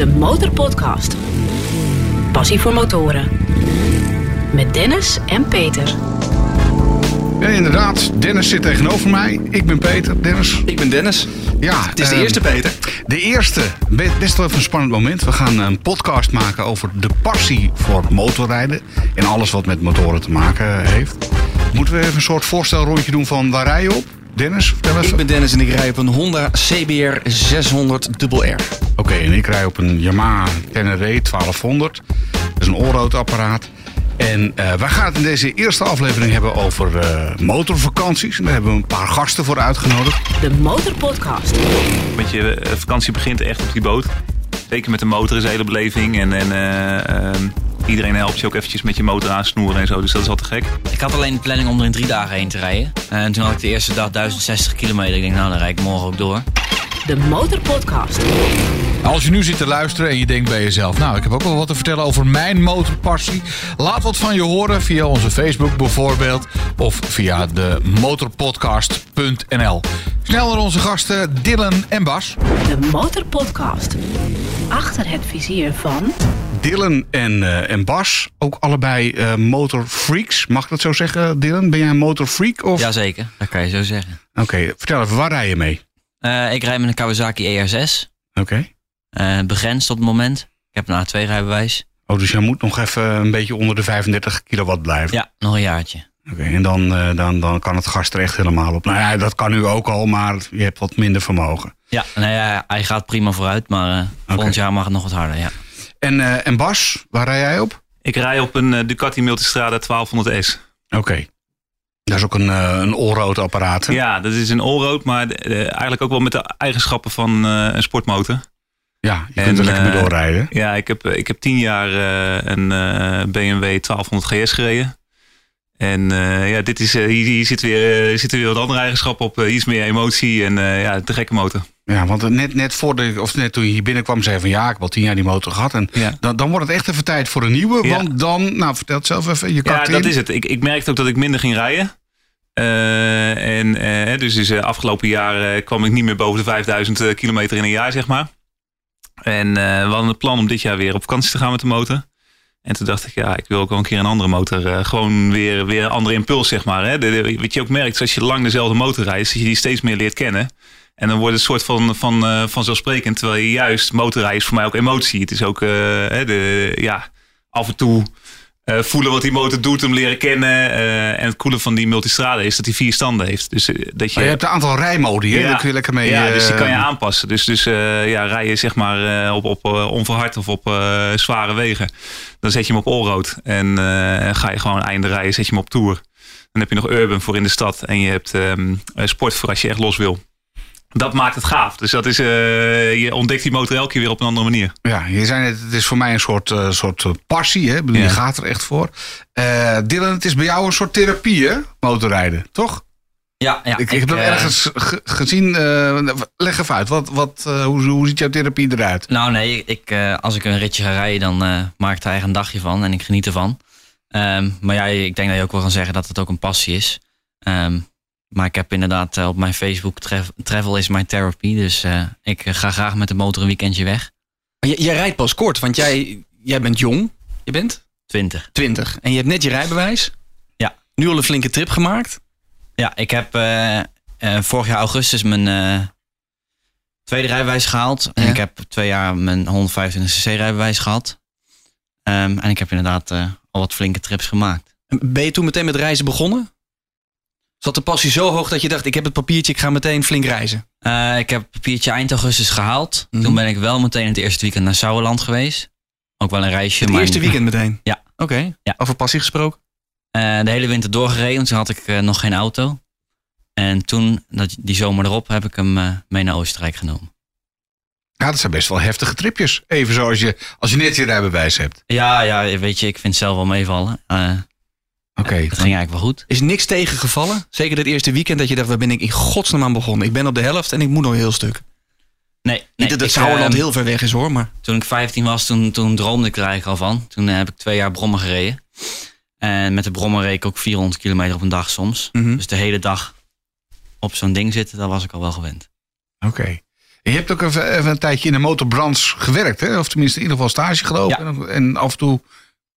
De Motorpodcast. Passie voor motoren. Met Dennis en Peter. Ja, inderdaad. Dennis zit tegenover mij. Ik ben Peter. Dennis. Ik ben Dennis. Ja, Het is de ehm, eerste Peter. De eerste. Be- Best wel even een spannend moment. We gaan een podcast maken over de passie voor motorrijden. En alles wat met motoren te maken heeft. Moeten we even een soort voorstelrondje doen van waar rij je op? Dennis, vertel even. Ik ben Dennis en ik rij op een Honda CBR 600 RR. Oké, en ik rij op een Yamaha Tenere 1200. Dat is een allroad apparaat. En eh wij gaan het in deze eerste aflevering hebben over eh, motorvakanties. En daar hebben we een paar gasten voor uitgenodigd. De Motorpodcast. Met je eh, vakantie begint echt op die boot. Zeker met de motor is een hele beleving. En, en eh, ehm, iedereen helpt je ook eventjes met je motor aansnoeren en zo. Dus dat is altijd gek. Ik had alleen de planning om er in drie dagen heen te rijden. En toen had ik de eerste dag 1060 kilometer. Ik denk, nou, dan rijd ik morgen ook door. De Motorpodcast. Als je nu zit te luisteren en je denkt bij jezelf... nou, ik heb ook wel wat te vertellen over mijn motorpassie. Laat wat van je horen via onze Facebook bijvoorbeeld... of via de motorpodcast.nl. Snel naar onze gasten Dylan en Bas. De Motorpodcast. Achter het vizier van... Dylan en, eh, en Bas, ook allebei eh, motorfreaks. Mag ik dat zo zeggen, Dylan? Ben jij een motorfreak? Of... Jazeker, dat kan je zo zeggen. Oké, vertel even, waar rij je mee? Eh, ik rijd met een Kawasaki ER6. Oké. Eh, begrensd op het moment. Ik heb een A2-rijbewijs. Oh, dus jij moet nog even een beetje onder de 35 kilowatt blijven. Ja, nog een jaartje. Oké, en dan, eh, dan, dan kan het gas er echt helemaal op. Nou ja, dat kan nu ook al, maar je hebt wat minder vermogen. Ja, nou ja, hij gaat prima vooruit. Maar eh, volgend jaar mag het nog wat harder, ja. En, eh, en Bas, waar rij jij op? Ik rij op een Ducati Multistrada 1200S. Oké. Dat is ook een, een allroad apparaat. hè? Ja, dat is een allroad, maar eigenlijk ook wel met de eigenschappen van eh, een sportmotor. Ja, je En, kunt er lekker mee eh, doorrijden. Ja, ik heb, eh, ik heb tien jaar eh, een BMW 1200 GS gereden. En ja, dit is, hier, hier zit weer, eh, zitten weer wat andere eigenschappen op. Iets meer emotie en ja, de gekke motor. Ja, want net, net, voor de, of net toen je hier binnenkwam, zei je van ja, ik heb al tien jaar die motor gehad. En Ja. dan, dan wordt het echt even tijd voor een nieuwe. Ja. Want dan, nou vertel het zelf even, je Ja, kakt dat in. is het. Ik, ik merkte ook dat ik minder ging rijden. En dus, dus afgelopen jaar kwam ik niet meer boven de 5000 kilometer in een jaar, zeg maar. En eh, we hadden het plan om dit jaar weer op vakantie te gaan met de motor. En toen dacht ik, ja, ik wil ook wel een keer een andere motor. eh, gewoon weer, weer een andere impuls, zeg maar. Hè. De, wat je ook merkt, als je lang dezelfde motor rijdt, dat je die steeds meer leert kennen. En dan wordt het een soort van, van eh, vanzelfsprekend. Terwijl je juist, motorrijden is voor mij ook emotie. Het is ook, de, ja, af en toe eh, voelen wat die motor doet, hem leren kennen. eh, en het coole van die multistrada is dat hij vier standen heeft. Dus eh, dat je, je hebt een aantal rijmodi, hè? Daar kun je lekker mee... ja, dus die kan je aanpassen. Dus, dus ja, rij je zeg maar op, op onverhard of op zware wegen. Dan zet je hem op allroad. En ga je gewoon einde rijden, zet je hem op tour. Dan heb je nog urban voor in de stad. En je hebt ehm, eh, sport voor als je echt los wil. Dat maakt het gaaf. Dus dat is, eh, je ontdekt die motor elke keer weer op een andere manier. Ja, je zei net, het is voor mij een soort, eh, soort eh, passie. Hè? Ik bedoel, Ja. Je gaat er echt voor. Eh Dylan, het is bij jou een soort therapie, hè? Motorrijden, toch? Ja, ja ik, ik heb dat ergens ge- gezien. eh, leg even uit. Wat, wat, eh, hoe, hoe ziet jouw therapie eruit? Nou nee, ik, eh, als ik een ritje ga rijden, dan eh, maak ik er eigen een dagje van en ik geniet ervan. Ehm, maar ja, ik denk dat je ook wel kan zeggen dat het ook een passie is. Ehm, maar ik heb inderdaad eh, op mijn Facebook Travel is my therapy. Dus eh, ik eh, ga graag met de motor een weekendje weg. Maar jij, jij rijdt pas kort, want jij, jij bent jong. Je bent 20. 20 en je hebt net je rijbewijs. Ja. Nu al een flinke trip gemaakt. Ja, ik heb vorig jaar augustus mijn tweede rijbewijs gehaald. En Ja. ik heb twee jaar mijn 125cc rijbewijs gehad. Ehm, en ik heb inderdaad al wat flinke trips gemaakt. En Ben je toen meteen met reizen begonnen? Zat de passie zo hoog dat je dacht, ik heb het papiertje, ik ga meteen flink reizen? Eh, ik heb papiertje eind augustus gehaald. Mhm. Toen ben ik wel meteen het eerste weekend naar Sauerland geweest. Ook wel een reisje. Het maar- eerste weekend meteen? Ja. Oké, Ja. over passie gesproken? Eh, de hele winter doorgereden, want toen had ik eh, nog geen auto. En toen, dat, die zomer erop, heb ik hem mee naar Oostenrijk genomen. Ja, dat zijn best wel heftige tripjes. Even zoals je, als je net je rijbewijs hebt. Ja, ja, weet je, ik vind het zelf wel meevallen. Oké. het ging eigenlijk wel goed. Is niks tegengevallen? Zeker dat eerste weekend dat je dacht, waar ben ik in godsnaam aan begonnen? Ik ben op de helft en ik moet nog een heel stuk. Nee, nee Niet dat het Sauerland eh, heel ver weg is hoor, maar... Toen ik 15 was, toen, toen droomde ik er eigenlijk al van. Toen eh, heb ik twee jaar brommen gereden. En met de brommen reed ik ook 400 kilometer op een dag soms. Mhm. Dus de hele dag op zo'n ding zitten, dat was ik al wel gewend. Oké. Je hebt ook even, even een tijdje in de motorbranche gewerkt, hè? Of tenminste in ieder geval stage gelopen. En, en af en toe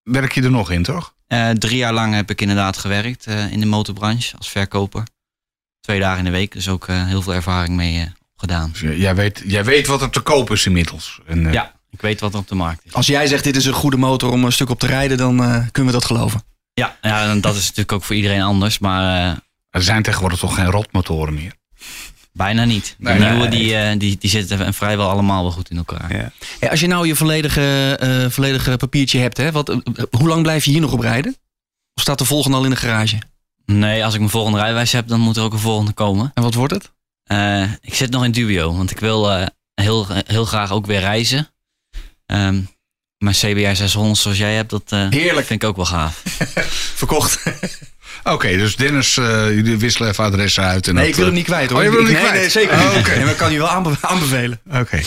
werk je er nog in, toch? Eh, drie jaar lang heb ik inderdaad gewerkt eh, in de motorbranche als verkoper. Twee dagen in de week, dus ook eh, heel veel ervaring mee eh, gedaan. Dus jij, weet, jij weet wat er te koop is inmiddels. En, eh, Ja, ik weet wat er op de markt is. Als jij zegt dit is een goede motor om een stuk op te rijden, dan eh, kunnen we dat geloven. Ja, ja, en dat is natuurlijk ook voor iedereen anders, maar eh, Er zijn tegenwoordig toch geen rotmotoren meer. Bijna niet. De Nee, nieuwe nee. die, eh, die, die zitten vrijwel allemaal wel goed in elkaar. Ja. Als je nou je volledige, eh, volledige papiertje hebt, hè, wat, eh, hoe lang blijf je hier nog op rijden? Of staat de volgende al in de garage? Nee, als ik mijn volgende rijwijs heb, dan moet er ook een volgende komen. En wat wordt het? Eh, ik zit nog in dubio, want ik wil eh, heel, heel graag ook weer reizen. Ehm, mijn CBR 600 zoals jij hebt, dat eh, Heerlijk. vind ik ook wel gaaf. Verkocht. Oké, dus Dennis, eh, jullie wisselen even adressen uit. En Nee, dat, ik wil hem eh, niet kwijt hoor. Oh, je wil hem niet nee, kwijt? Nee, zeker niet. Oh. Nee, maar ik kan je wel aanbe- aanbevelen. Oké.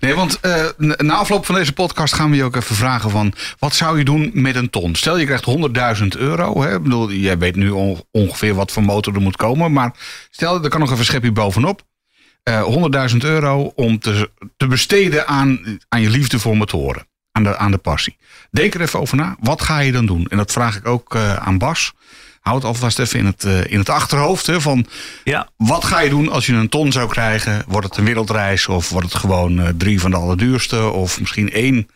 Nee, want eh, na afloop van deze podcast gaan we je ook even vragen van... wat zou je doen met een ton? Stel, je krijgt 100.000 euro. Hè? Ik bedoel, jij weet nu on- ongeveer wat voor motor er moet komen. Maar stel, er kan nog even een schepje bovenop. Eh 100.000 euro om te, te besteden aan, aan je liefde voor motoren. Aan de, aan de passie. Denk er even over na. Wat ga je dan doen? En dat vraag ik ook aan Bas. Houd het alvast even in het, eh, in het achterhoofd. Hè, van Ja, wat ga je doen als je een ton zou krijgen? Wordt het een wereldreis of wordt het gewoon eh, drie van de allerduurste? Of misschien één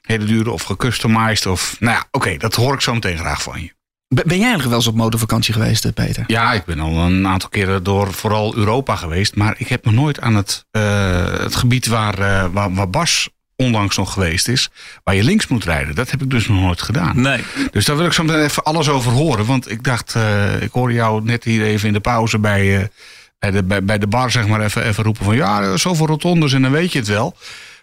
hele dure of gecustomized? Of, nou ja, oké, dat hoor ik zo meteen graag van je. Ben jij eigenlijk wel eens op motorvakantie geweest, eh, Peter? Ja, ik ben al een aantal keren door vooral Europa geweest. Maar ik heb nog nooit aan het, eh, het gebied waar, waar, waar Bas onlangs nog geweest is. Waar je links moet rijden. Dat heb ik dus nog nooit gedaan. nee. Dus daar wil ik zo meteen even alles over horen. Want ik dacht, eh, ik hoorde jou net hier even in de pauze bij, eh, bij, de, bij, bij de bar zeg maar even, even roepen van... ja, zoveel rotondes en dan weet je het wel.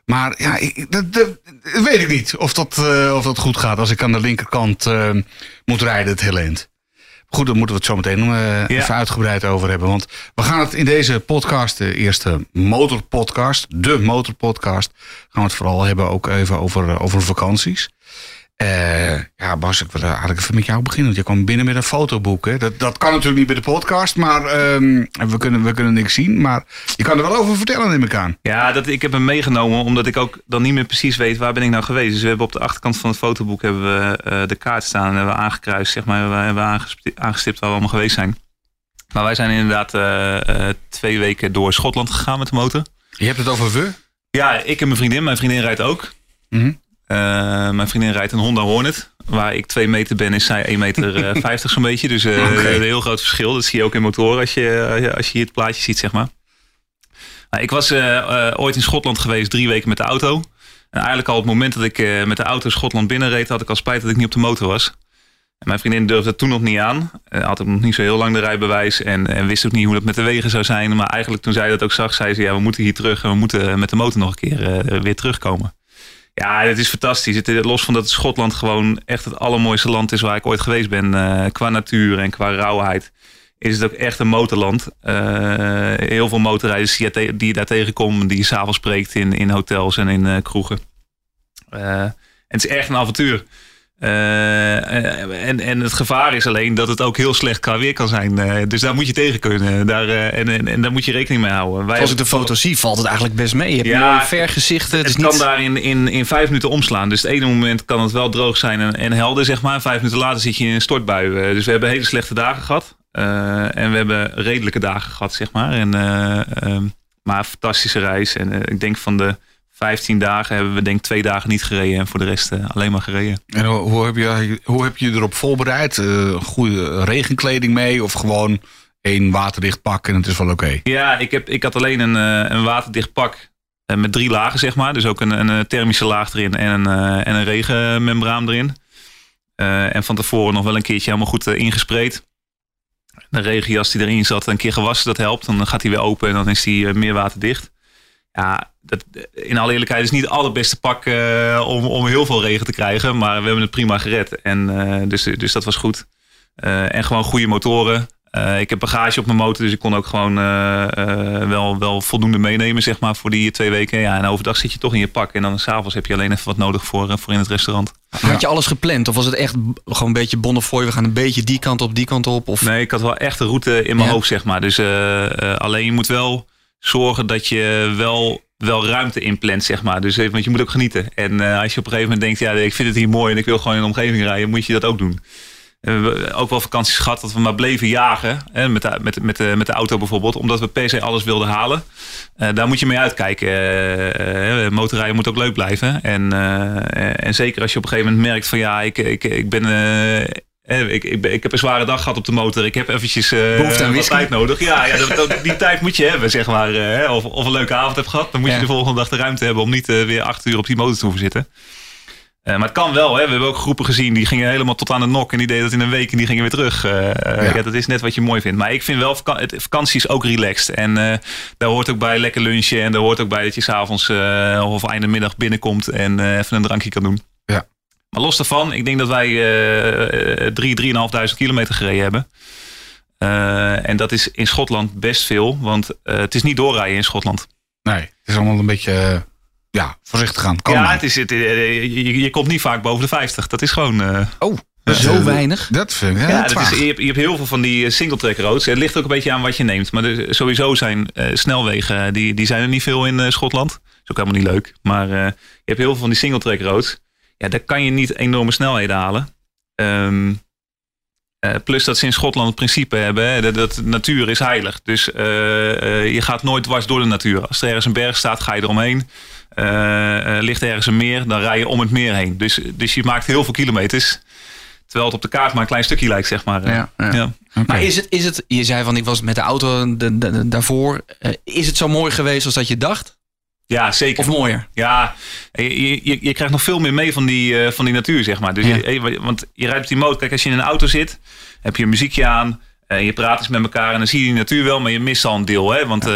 Maar ja, ik, dat, dat, dat weet ik niet of dat, eh, of dat goed gaat als ik aan de linkerkant moet rijden het hele eind. Goed, daar moeten we het zo meteen eh, even uitgebreid over hebben. Want we gaan het in deze podcast, de eerste motorpodcast, de motorpodcast, gaan we het vooral hebben ook even over, eh, over vakanties. Eh, ja, Bas, ik wil eigenlijk even met jou beginnen. Want je kwam binnen met een fotoboek. Hè? Dat, dat kan natuurlijk niet bij de podcast, maar ehm, we, kunnen, we kunnen niks zien. Maar je kan er wel over vertellen, neem ik aan. Ja, dat, ik heb hem meegenomen omdat ik ook dan niet meer precies weet waar ben ik nou geweest. Dus we hebben op de achterkant van het fotoboek hebben we eh, de kaart staan en hebben we aangekruist, zeg maar, we hebben aangestipt, aangestipt waar we allemaal geweest zijn. Maar wij zijn inderdaad eh, eh, twee weken door Schotland gegaan met de motor. Je hebt het over we. Ja, ik en mijn vriendin. Mijn vriendin rijdt ook. Mhm. Eh, mijn vriendin rijdt een Honda Hornet. Waar ik 2 meter ben, is zij 1 meter eh, 50 zo'n beetje. Dus eh, Oké. een heel groot verschil. Dat zie je ook in motoren als je, eh, als je hier het plaatje ziet, zeg maar. Nou, ik was eh, eh, ooit in Schotland geweest, drie weken met de auto. En eigenlijk al op het moment dat ik eh, met de auto Schotland binnenreed, had ik al spijt dat ik niet op de motor was. En mijn vriendin durfde het toen nog niet aan. Eh, had ook nog niet zo heel lang de rijbewijs. En, en wist ook niet hoe dat met de wegen zou zijn. Maar eigenlijk toen zij dat ook zag, zei ze... ja, we moeten hier terug en we moeten met de motor nog een keer eh, weer terugkomen. Ja, het is fantastisch. Het, los van dat Schotland gewoon echt het allermooiste land is waar ik ooit geweest ben. eh, qua natuur en qua rauwheid. Is het ook echt een motorland. Eh, heel veel motorrijders die je, daar tegenkomt. Die je s'avonds spreekt in, in hotels en in eh, kroegen. Eh, en het is echt een avontuur. Eh, en, en het gevaar is alleen dat het ook heel slecht qua weer kan zijn. Eh, dus daar moet je tegen kunnen. Daar, eh, en, en, en daar moet je rekening mee houden. Wij Als ik de foto zie, valt het eigenlijk best mee. Je hebt Ja, vergezichten. Het kan daar in, in, in vijf minuten omslaan. Dus het ene moment kan het wel droog zijn en, en helder, zeg maar. Vijf minuten later zit je in een stortbui. Dus we hebben hele slechte dagen gehad. Eh, en we hebben redelijke dagen gehad, zeg maar. En, eh, ehm, maar een fantastische reis. En ik denk van de 15 dagen hebben we denk ik twee dagen niet gereden. En voor de rest eh, alleen maar gereden. En hoe, hoe, heb je, hoe heb je erop voorbereid? Eh, goede regenkleding mee of gewoon één waterdicht pak en het is wel oké? Ja, ik, heb, ik had alleen een, eh, een waterdicht pak met drie lagen, zeg maar. Dus ook een, een thermische laag erin en een, en een regenmembraan erin. En van tevoren nog wel een keertje helemaal goed ingespreid. De regenjas die erin zat, een keer gewassen, dat helpt. Dan gaat hij weer open en dan is hij meer waterdicht. Ja, dat, in alle eerlijkheid is niet het allerbeste pak eh, om, om heel veel regen te krijgen. Maar we hebben het prima gered. En, eh, dus, dus dat was goed. Eh, en gewoon goede motoren. Ik heb bagage op mijn motor, dus ik kon ook gewoon wel, wel voldoende meenemen, zeg maar, voor die twee weken. Ja, en overdag zit je toch in je pak. En dan s'avonds heb je alleen even wat nodig voor, voor in het restaurant. Had je alles gepland? Of was het echt gewoon een beetje bonnefoy? We gaan een beetje die kant op, die kant op? Of... Nee, ik had wel echt een route in mijn Ja. hoofd, zeg maar. Dus alleen je moet wel zorgen dat je wel, wel ruimte inplant, zeg maar. Dus, eh, want je moet ook genieten. En eh, als je op een gegeven moment denkt, ja, ik vind het hier mooi en ik wil gewoon in de omgeving rijden, moet je dat ook doen. We hebben ook wel vakanties gehad dat we maar bleven jagen. Hè, met, de, met, met, de, met de auto bijvoorbeeld. Omdat we per se alles wilden halen. Uh, daar moet je mee uitkijken. Motorrijden moet ook leuk blijven. En, en zeker als je op een gegeven moment merkt van ja, ik, ik, ik ben... Ik, ik, ik, heb een zware dag gehad op de motor. Ik heb eventjes uh, tijd nodig. Ja, ja dat, dat, die tijd moet je hebben, zeg maar. Uh, of, of een leuke avond hebt gehad. Dan moet je de volgende dag de ruimte hebben om niet uh, weer acht uur op die motor te hoeven zitten. Uh, maar het kan wel. Hè. We hebben ook groepen gezien die gingen helemaal tot aan de nok. En die deden dat in een week en die gingen weer terug. Ja. ja. dat is net wat je mooi vindt. Maar ik vind wel, het, vakantie is ook relaxed. En daar hoort ook bij lekker lunchen. En daar hoort ook bij dat je s'avonds of einde middag binnenkomt. En even een drankje kan doen. Ja. Maar los daarvan, ik denk dat wij drie, drieënhalfduizend kilometer gereden hebben. en dat is in Schotland best veel. Want het is niet doorrijden in Schotland. Nee, het is allemaal een beetje ja, voorzichtig gaan. Kan ja, het is, het, je, je, komt niet vaak boven de 50. Dat is gewoon. Uh, oh. Zo uh, weinig? Dat vind ik ja, dat is, je, hebt, je hebt heel veel van die single-track roads. Het ligt ook een beetje aan wat je neemt. Maar er, sowieso zijn uh, snelwegen, die, die zijn er niet veel in Schotland. Dat is ook helemaal niet leuk. Maar je hebt heel veel van die single-track roads. Ja, daar kan je niet enorme snelheden halen. Um, plus dat ze in Schotland het principe hebben, hè, dat, dat natuur is heilig. Dus je gaat nooit dwars door de natuur. Als er ergens een berg staat, ga je eromheen. Uh, ligt ergens een meer, dan rij je om het meer heen. Dus, dus je maakt heel veel kilometers. Terwijl het op de kaart maar een klein stukje lijkt, zeg maar. Ja, ja. ja. Okay. Maar is het, is het, je zei van ik was met de auto de, de, de, daarvoor. Uh, is het zo mooi geweest als dat je dacht? Ja, zeker. Of mooier? Ja, je, je, je krijgt nog veel meer mee van die, uh, van die natuur, zeg maar. Dus ja. je, want je rijdt op die motor. Kijk, als je in een auto zit, heb je een muziekje aan. Uh, je praat eens met elkaar en dan zie je die natuur wel, maar je mist al een deel. Hè? Want uh,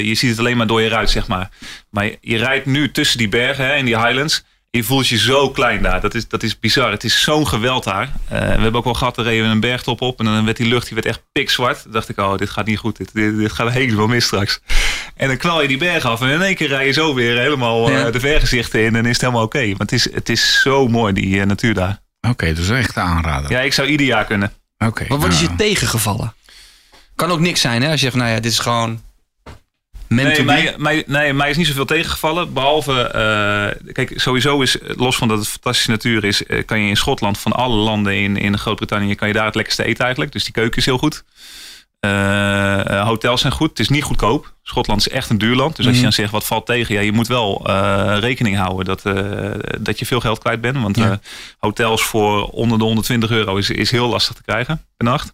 je ziet het alleen maar door je ruit, zeg maar. Maar je, je rijdt nu tussen die bergen hè, in die highlands. Je voelt je zo klein daar. Dat is, dat is bizar. Het is zo'n geweld daar. we hebben ook wel gehad, er reden we een bergtop op. En dan werd die lucht die werd echt pikzwart. Dan dacht ik, oh, dit gaat niet goed. Dit, dit, dit gaat helemaal mis straks. En dan knal je die berg af. En in één keer rij je zo weer helemaal ja. de vergezichten in. En is het helemaal oké. Okay. Want het is, het is zo mooi, die natuur daar. Oké, okay, dus echt aanraden. Ja, ik zou ieder jaar kunnen. Okay, maar wat is je tegengevallen? Kan ook niks zijn, hè? Als je zegt, nou ja, dit is gewoon. Nee, mij, mij, nee, mij is niet zoveel tegengevallen. Behalve, uh, kijk, sowieso is, los van dat het fantastische natuur is, uh, kan je in Schotland van alle landen in, in Groot-Brittannië, kan je daar het lekkerste eten eigenlijk. Dus die keuken is heel goed. Uh, hotels zijn goed. Het is niet goedkoop. Schotland is echt een duur land. Dus als je dan zegt, wat valt tegen? Ja, je moet wel rekening houden dat, dat je veel geld kwijt bent. Want ja. hotels voor onder de 120 euro is, is heel lastig te krijgen per nacht.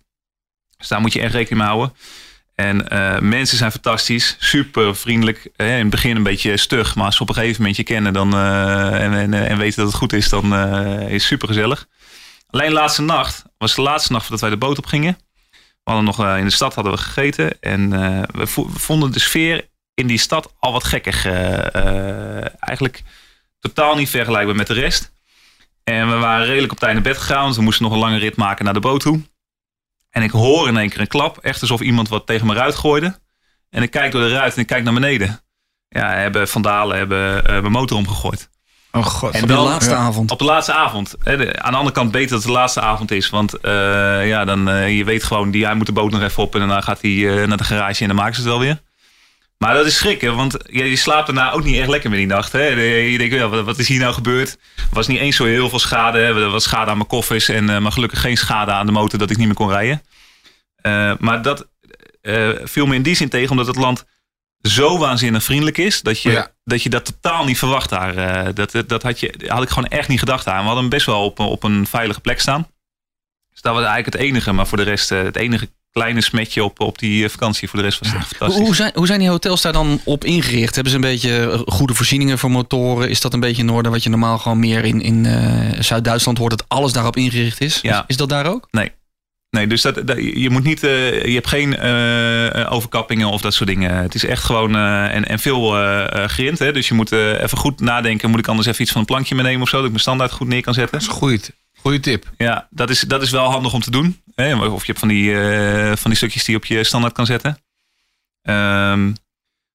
Dus daar moet je echt rekening mee houden. En mensen zijn fantastisch, super vriendelijk. in het begin een beetje stug, maar als ze op een gegeven moment je kennen dan, en, en, en, weten dat het goed is, dan is het super gezellig. Alleen laatste nacht was de laatste nacht voordat wij de boot op gingen. We hadden nog in de stad hadden we gegeten en we, vo we, vonden de sfeer in die stad al wat gekkig. eigenlijk totaal niet vergelijkbaar met de rest. En we waren redelijk op tijd naar bed gegaan, want we moesten nog een lange rit maken naar de boot toe. En ik hoor in één keer een klap. Echt alsof iemand wat tegen me ruit gooide. En ik kijk door de ruit en ik kijk naar beneden. Ja, hebben vandalen hebben mijn motor omgegooid. Oh god. En op dan, de laatste ja. avond. Op de laatste avond. Hè, de, aan de andere kant beter dat het de laatste avond is. Want uh, ja, dan, uh, je weet gewoon, die, hij moet de boot nog even op. En daarna gaat hij naar de garage en dan maken ze het wel weer. Maar dat is schrikken, want je slaapt daarna ook niet echt lekker met die nacht. Hè? Je denkt, ja, wat is hier nou gebeurd? Er was niet eens zo heel veel schade. Er was schade aan mijn koffers, en, uh, maar gelukkig geen schade aan de motor dat ik niet meer kon rijden. Uh, maar dat uh, viel me in die zin tegen, omdat het land zo waanzinnig vriendelijk is, dat je, ja. dat, je dat totaal niet verwacht daar. dat dat had, je, had ik gewoon echt niet gedacht aan. We hadden hem best wel op, op een veilige plek staan. Dus dat was eigenlijk het enige, maar voor de rest het enige kleine smetje op, op die vakantie. Voor de rest was het echt fantastisch. Hoe zijn, hoe zijn die hotels daar dan op ingericht? Hebben ze een beetje goede voorzieningen voor motoren? Is dat een beetje in orde wat je normaal gewoon meer in, in uh, Zuid-Duitsland hoort dat alles daarop ingericht is? Ja. Is, is dat daar ook? Nee. Nee, dus dat, dat, je moet niet, uh, je hebt geen uh, overkappingen of dat soort dingen. Het is echt gewoon en, en veel grind. Hè? Dus je moet even goed nadenken. Moet ik anders even iets van een plankje meenemen of zo? Dat ik mijn standaard goed neer kan zetten. Dat is goed. Goeie tip. Ja, dat is, dat is wel handig om te doen. Hè? Of je hebt van die, van die stukjes die je op je standaard kan zetten. Um,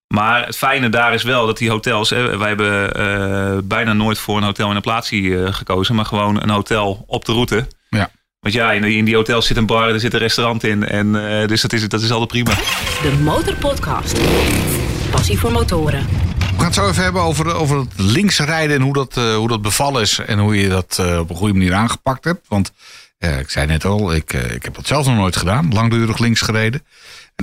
maar het fijne daar is wel dat die hotels... Hè, wij hebben bijna nooit voor een hotel in een plaatsje uh, gekozen. Maar gewoon een hotel op de route. Ja. Want ja, in die, in die hotels zit een bar, er zit een restaurant in. En, dus dat is, dat is altijd prima. De Motorpodcast. passie voor motoren. We gaan het zo even hebben over, over het linksrijden en hoe dat, eh, hoe dat bevallen is. En hoe je dat eh, op een goede manier aangepakt hebt. Want eh, ik zei net al, ik, eh, ik heb dat zelf nog nooit gedaan. Langdurig links gereden.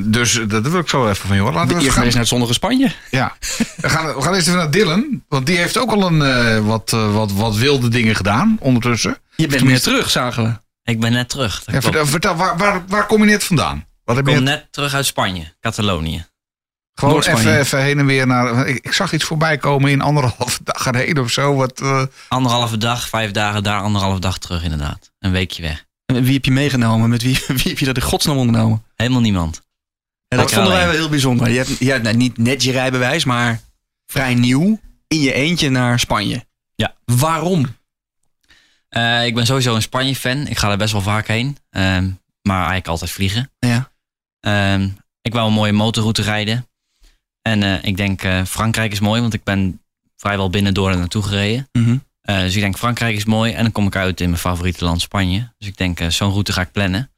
Dus eh, dat wil ik zo even van je horen. Laten we Eerst gaan. eens naar het zonnige Spanje. Ja. We, gaan, we gaan eerst even naar Dylan. Want die heeft ook al een, eh, wat, eh, wat, wat wilde dingen gedaan ondertussen. Je bent weer terug, zagen we. Ik ben net terug. Ja, vertel, vertel waar, waar, waar kom je net vandaan? Wat heb ik je kom net, net terug uit Spanje, Catalonië. gewoon even, even heen en weer naar. Ik, ik zag iets voorbij komen in anderhalve dag heen of zo. Wat, eh, Anderhalve dag, vijf dagen daar, anderhalve dag terug inderdaad. Een weekje weg. En Wie heb je meegenomen? Met wie, wie heb je dat in godsnaam ondernomen? Helemaal niemand. En dat vonden wij wel heel bijzonder. Je hebt, je hebt nou, niet net je rijbewijs, maar vrij nieuw in je eentje naar Spanje. Ja. Waarom? Eh, ik ben sowieso een Spanje-fan. Ik ga er best wel vaak heen. Ehm, maar eigenlijk altijd vliegen. Ja. Ehm, ik wou een mooie motorroute rijden. En eh, ik denk eh, Frankrijk is mooi, want ik ben vrijwel binnendoor er naartoe gereden. Mhm. Dus ik denk Frankrijk is mooi. En dan kom ik uit in mijn favoriete land Spanje. Dus ik denk zo'n route ga ik plannen.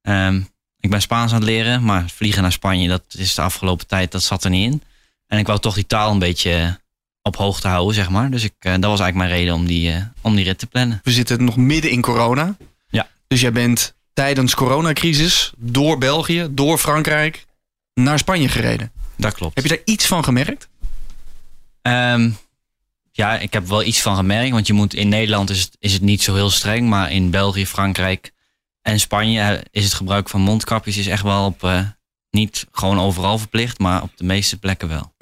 Ehm, ik ben Spaans aan het leren, maar vliegen naar Spanje, dat is de afgelopen tijd, dat zat er niet in. En ik wou toch die taal een beetje op hoogte houden, zeg maar. Dus ik, eh, dat was eigenlijk mijn reden om die, eh, om die rit te plannen. We zitten nog midden in corona. Ja. Dus jij bent tijdens coronacrisis door België, door Frankrijk naar Spanje gereden. Dat klopt. Heb je daar iets van gemerkt? Ehm, ja, ik heb wel iets van gemerkt. Want je moet, in Nederland is het, is het niet zo heel streng. Maar in België, Frankrijk en Spanje eh, is het gebruik van mondkapjes is echt wel op... niet gewoon overal verplicht, maar op de meeste plekken wel.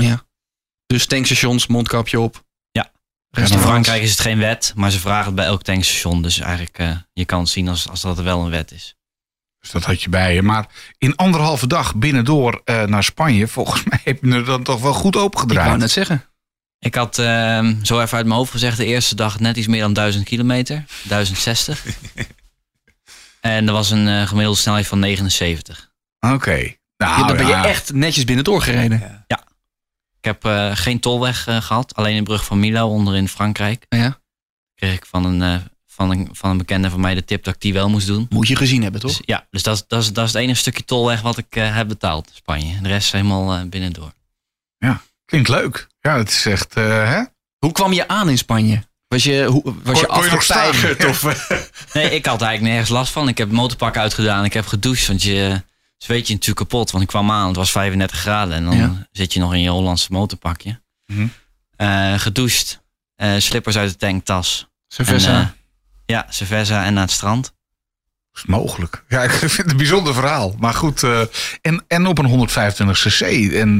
Dus tankstations, mondkapje op. Ja. In. Frankrijk is het geen wet, maar ze vragen het bij elk tankstation. Dus eigenlijk, eh, je kan het zien als, als dat er wel een wet is. dus dat had je bij je. Maar in anderhalve dag binnendoor eh, naar Spanje. Volgens mij heb je er dan toch wel goed Ik opengedraaid. wou net zeggen. Ik had ehm, zo even uit mijn hoofd gezegd, de eerste dag net iets meer dan 1000 kilometer. 1060. en er was een eh, gemiddelde snelheid van 79. Oké. Nou, Ja, dan ben je ja. echt netjes binnendoor gereden. Ik heb eh, geen tolweg eh, gehad, alleen de brug van Milo onder in Frankrijk. Ja. Kreeg ik van een, eh, van, een, van een bekende van mij de tip dat ik die wel moest doen. Moet je gezien hebben, toch? Dus, ja, dus dat, is- dat, is, dat is het enige stukje tolweg wat ik eh, heb betaald in Spanje. De rest is helemaal eh, binnendoor. Klinkt leuk. Ja, het is echt. eh, hè? Hoe kwam je aan in Spanje? Was je, hoe, was je Kon-? Of, Nee, ik had eigenlijk nergens last van. Ik heb het motorpak uitgedaan. Ik heb gedoucht, want je zweet je natuurlijk kapot. Want ik kwam aan, het was 35 graden. En dan Ja. zit je nog in je Hollandse motorpakje. Eh, gedoucht, eh, slippers uit de tanktas. Cerveza. En, eh, ja, cerveza en naar het strand. is mogelijk. Ja, ik vind het een bijzonder verhaal. Maar goed, en, en op een 125 cc. En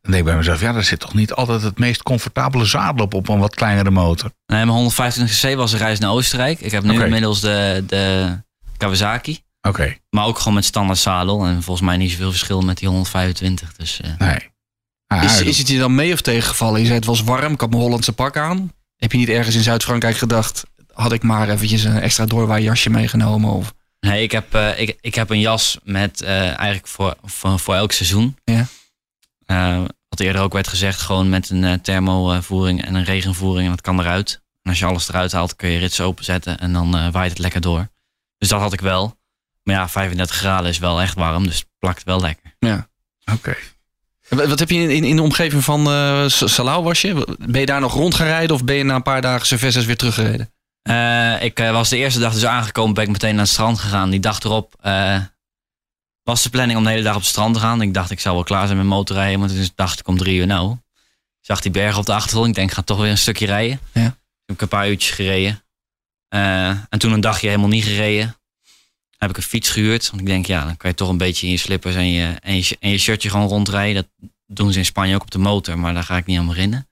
dan denk ik bij mezelf, ja, daar zit toch niet altijd het meest comfortabele zadel op op een wat kleinere motor. Nee, mijn 125cc was een reis naar Oostenrijk. Ik heb nu inmiddels de, de Kawasaki. Oké, Maar ook gewoon met standaard zadel. En volgens mij niet zoveel verschil met die 125. Dus eh, nee. Ah, Is, is het je dan mee of tegengevallen? Je zei het was warm, ik had mijn Hollandse pak aan. Heb je niet ergens in Zuid-Frankrijk gedacht... had ik maar eventjes een extra doorwaaijasje meegenomen? Of... Nee, ik heb, eh, ik, ik heb een jas met eh, eigenlijk voor, voor, voor elk seizoen. Ja. Eh, wat eerder ook werd gezegd, gewoon met een eh, thermovoering en een regenvoering. En dat kan eruit. En als je alles eruit haalt, kun je rits openzetten en dan eh, waait het lekker door. Dus dat had ik wel. Maar ja, 35 graden is wel echt warm, dus het plakt wel lekker. Oké. Wat wat heb je in, in, de omgeving van S- Salau was je? Ben je daar nog rond gaan rijden of ben je na een paar dagen Cervezas weer teruggereden? Eh, ik eh, was de eerste dag dus aangekomen, ben ik meteen naar het strand gegaan. Die dag erop was de planning om de hele dag op het strand te gaan. Ik dacht, ik zou wel klaar zijn met motorrijden, maar toen dacht ik om drie uur nou. Ik zag die bergen op de achtergrond, ik denk, ik ga toch weer een stukje rijden. Ja. Heb ik een paar uurtjes gereden. En toen een dagje helemaal niet gereden. Heb ik een fiets gehuurd, want ik denk, ja, dan kan je toch een beetje in je slippers en je, en je, en je shirtje gewoon rondrijden. Dat doen ze in Spanje ook op de motor, maar daar ga ik niet aan beginnen.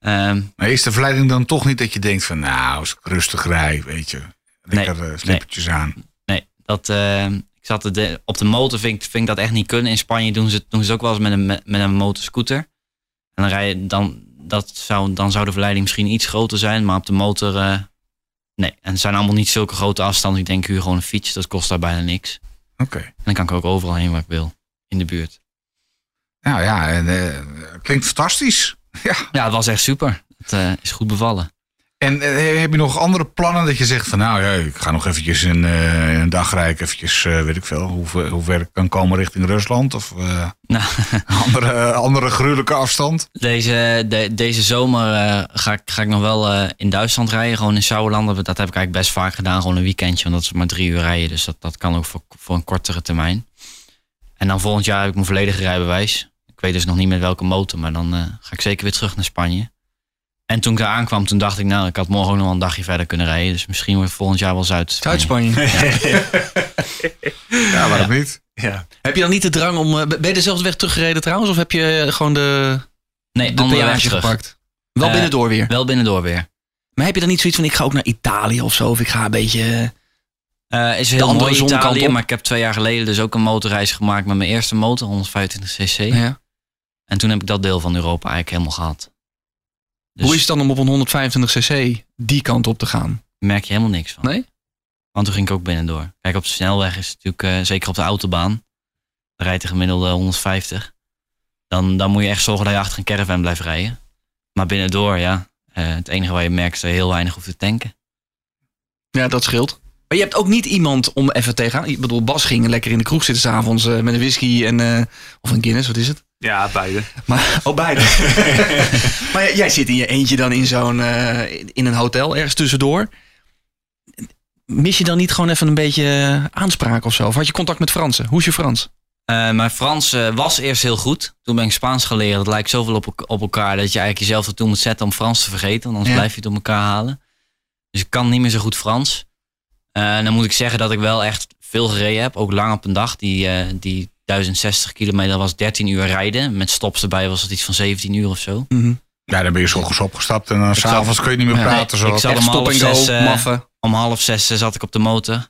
Ehm Maar is de verleiding dan toch niet dat je denkt van, nou, als ik rustig rij, weet je. Lekker Nee, eh, slippertjes aan. Nee, dat, eh, ik zat de, op de motor, vind ik, vind ik dat echt niet kunnen. In Spanje doen ze, het- doen ze het ook wel eens met een, met met een motorscooter. En dan, rij je, dan, dat zou, dan zou de verleiding misschien iets groter zijn, maar op de motor, eh, nee. En het zijn allemaal niet zulke grote afstanden. Ik denk, huur gewoon een fiets, dat kost daar bijna niks. Oké. En dan kan ik ook overal heen waar ik wil, in de buurt. Nou ja, en, eh, klinkt fantastisch. Ja. Ja, het was echt super. Het eh, is goed bevallen. En eh, heb je nog andere plannen dat je zegt van nou ja, ik ga nog eventjes een, eh, een dag rijden, eventjes eh, weet ik veel, hoe, ver- hoe ver ik kan komen richting Rusland of Nou, andere, andere gruwelijke afstand? deze, de- deze zomer ga, ik, ga ik nog wel in Duitsland rijden. Gewoon in Sauerland. Dat heb ik eigenlijk best vaak gedaan. Gewoon een weekendje. Want dat is maar drie uur rijden. Dus dat, dat kan ook voor, voor een kortere termijn. En dan volgend jaar heb ik mijn volledige rijbewijs. Ik weet dus nog niet met welke motor. Maar dan ga ik zeker weer terug naar Spanje. En toen ik daar aankwam, toen dacht ik... Nou, ik had morgen ook nog wel een dagje verder kunnen rijden. Dus misschien wordt volgend jaar wel Zuid. Zuid-Spanje. Ja, waarom niet? Ja. Heb je dan niet de drang om... eh, Ben je dezelfde weg teruggereden trouwens? Of heb je eh, gewoon de, Nee, de andere weg peage terug. gepakt? Wel Eh, binnendoor weer. Wel binnendoor weer. Maar heb je dan niet zoiets van... Ik ga ook naar Italië of zo? Of ik ga een beetje... eh, Eh is heel andere mooi Italië, op. maar ik heb twee jaar geleden dus ook een motorreis gemaakt met mijn eerste motor, 125cc. ja. En toen heb ik dat deel van Europa eigenlijk helemaal gehad. Dus Hoe is het dan om op een 125cc die kant op te gaan? merk je helemaal niks van. Nee? Want toen ging ik ook binnendoor. Kijk, op de snelweg is het natuurlijk, eh, zeker op de autobaan, rijdt de gemiddelde 150. Dan, dan moet je echt zorgen dat je achter een caravan blijft rijden. Maar binnendoor, ja, eh, het enige waar je merkt is dat je heel weinig hoeft te tanken. Ja, dat scheelt. Maar je hebt ook niet iemand om even tegenaan... Ik bedoel, Bas ging lekker in de kroeg zitten s'avonds eh met een whisky en... eh, of een Guinness, wat is het? ja, beide. Maar, oh, beide. maar jij- jij zit in je eentje dan in zo'n... eh, in een hotel ergens tussendoor. Mis je dan niet gewoon even een beetje aanspraak of zo? Of had je contact met Fransen? Hoe is je Frans? Eh, mijn Frans eh, was eerst heel goed. Toen ben ik Spaans gaan leren. Dat lijkt zoveel op, op elkaar dat je eigenlijk jezelf ertoe moet zetten om Frans te vergeten. Want anders Ja. blijf je het op elkaar halen. Dus ik kan niet meer zo goed Frans. Eh, dan moet ik zeggen dat ik wel echt veel gereden heb. Ook lang op een dag. Die, eh, die 1060 kilometer was 13 uur rijden. Met stops erbij was het iets van 17 uur of zo. Ja, dan ben je s'ochtends opgestapt en dan s'avonds kun je niet meer praten. Nee, Zo. ik zat Echt om half zes, eh. Om half zes eh, zat ik op de motor.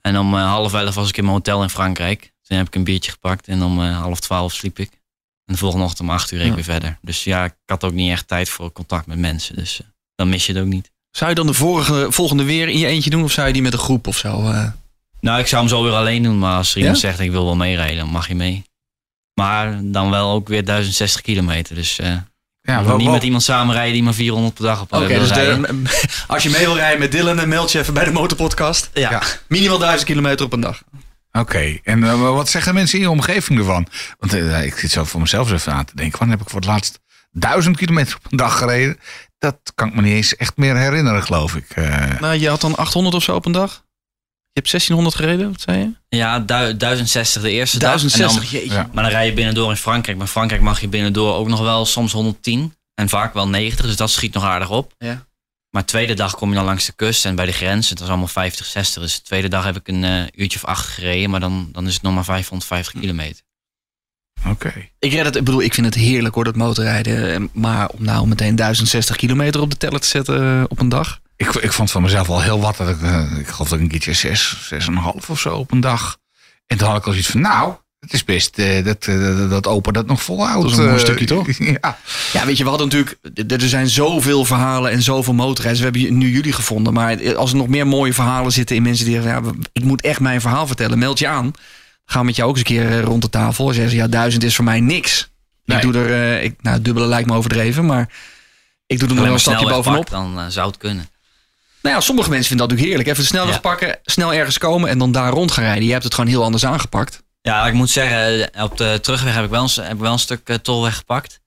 En om eh, half elf was ik in mijn hotel in Frankrijk. Toen heb ik een biertje gepakt. En om eh, half twaalf sliep ik. En de volgende ochtend om acht uur reed ik Ja. weer verder. Dus ja, ik had ook niet echt tijd voor contact met mensen. Dus eh, dan mis je het ook niet. Zou je dan de vorige, volgende weer in je eentje doen? Of zou je die met een groep of zo? eh? Nou, ik zou hem zo weer alleen doen. Maar als er iemand Ja? zegt ik wil wel meerijden, dan mag je mee. Maar dan wel ook weer 1060 kilometer. Dus eh Ja, ik wil wel- niet wel- met iemand samenrijden die maar 400 per dag op Oké, eh, wil dus rijden. de, als je mee wil rijden met Dylan, dan meld je even bij de Motorpodcast. Ja. Ja. Minimaal 1000 kilometer op een dag. Oké, en wat zeggen mensen in je omgeving ervan? Want ik zit zo voor mezelf eens even aan te denken. Wanneer heb ik voor het laatst duizend kilometer op een dag gereden? Dat kan ik me niet eens echt meer herinneren, geloof ik. Eh, Nou, je had dan 800 of zo op een dag? Je hebt 1600 gereden, wat zei je? Ja, du- 1060 de eerste dag. En dan 1060, jeetje. Ja. Maar dan rij je binnendoor in Frankrijk. Maar Frankrijk mag je binnendoor ook nog wel soms 110. En vaak wel 90. Dus dat schiet nog aardig op. Ja. Maar de tweede dag kom je dan langs de kust en bij de grens. Het was allemaal 50, 60. Dus de tweede dag heb ik een eh, uurtje of acht gereden. Maar dan, dan is het nog maar 550 kilometer. Oké. Ik, red het, ik bedoel, ik vind het heerlijk hoor, dat motorrijden. Eh, Maar om nou meteen 1060 kilometer op de teller te zetten eh, op een dag. Ik, ik vond van mezelf al heel wat. Dat ik, eh, ik geloof dat ik een keertje zes, zes en een half of zo op een dag. En toen had ik al zoiets van, nou, het is best eh, dat, dat opa dat nog volhoudt. Dat is een mooi stukje, toch? Ja. Ja, weet je, we hadden natuurlijk. Er zijn zoveel verhalen en zoveel motorrijders. We hebben nu jullie gevonden. Maar als er nog meer mooie verhalen zitten in mensen die zeggen: ja, ik moet echt mijn verhaal vertellen, meld je aan. Gaan we met jou ook eens een keer eh, rond de tafel. Als jij zegt: ja, duizend is voor mij niks. Nee. Ik doe er, eh, ik, nou, dubbele lijkt me overdreven, maar ik doe er nog een stapje bovenop. pak, dan eh, zou het kunnen. Nou ja, sommige mensen vinden dat natuurlijk heerlijk. Even de snelweg Ja. pakken, snel ergens komen en dan daar rond gaan rijden. Je hebt het gewoon heel anders aangepakt. Ja, ik moet zeggen, op de terugweg heb ik wel een, heb ik wel een stuk tolweg gepakt.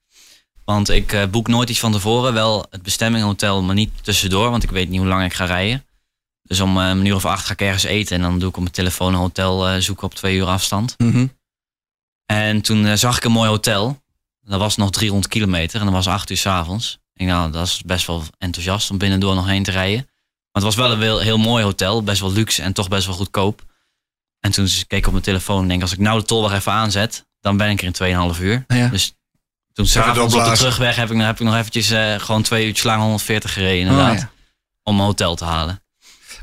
Want ik boek nooit iets van tevoren. Wel het bestemminghotel, maar niet tussendoor. Want ik weet niet hoe lang ik ga rijden. Dus om eh, een uur of acht ga ik ergens eten. En dan doe ik op mijn telefoon een hotel eh, zoeken op twee uur afstand. En toen eh, zag ik een mooi hotel. Dat was nog 300 kilometer. En dat was acht uur s'avonds. Ik dacht, nou, dat is best wel enthousiast om binnendoor nog heen te rijden. Maar het was wel een heel, heel mooi hotel. Best wel luxe en toch best wel goedkoop. En toen keek ik op mijn telefoon en denk, als ik nou de tolweg even aanzet, dan ben ik er in 2,5 uur. Ja. Dus toen s'avonds op de terugweg heb ik, heb ik nog eventjes eh, gewoon twee uurtjes lang 140 gereden inderdaad. Oh, ja. Om mijn hotel te halen.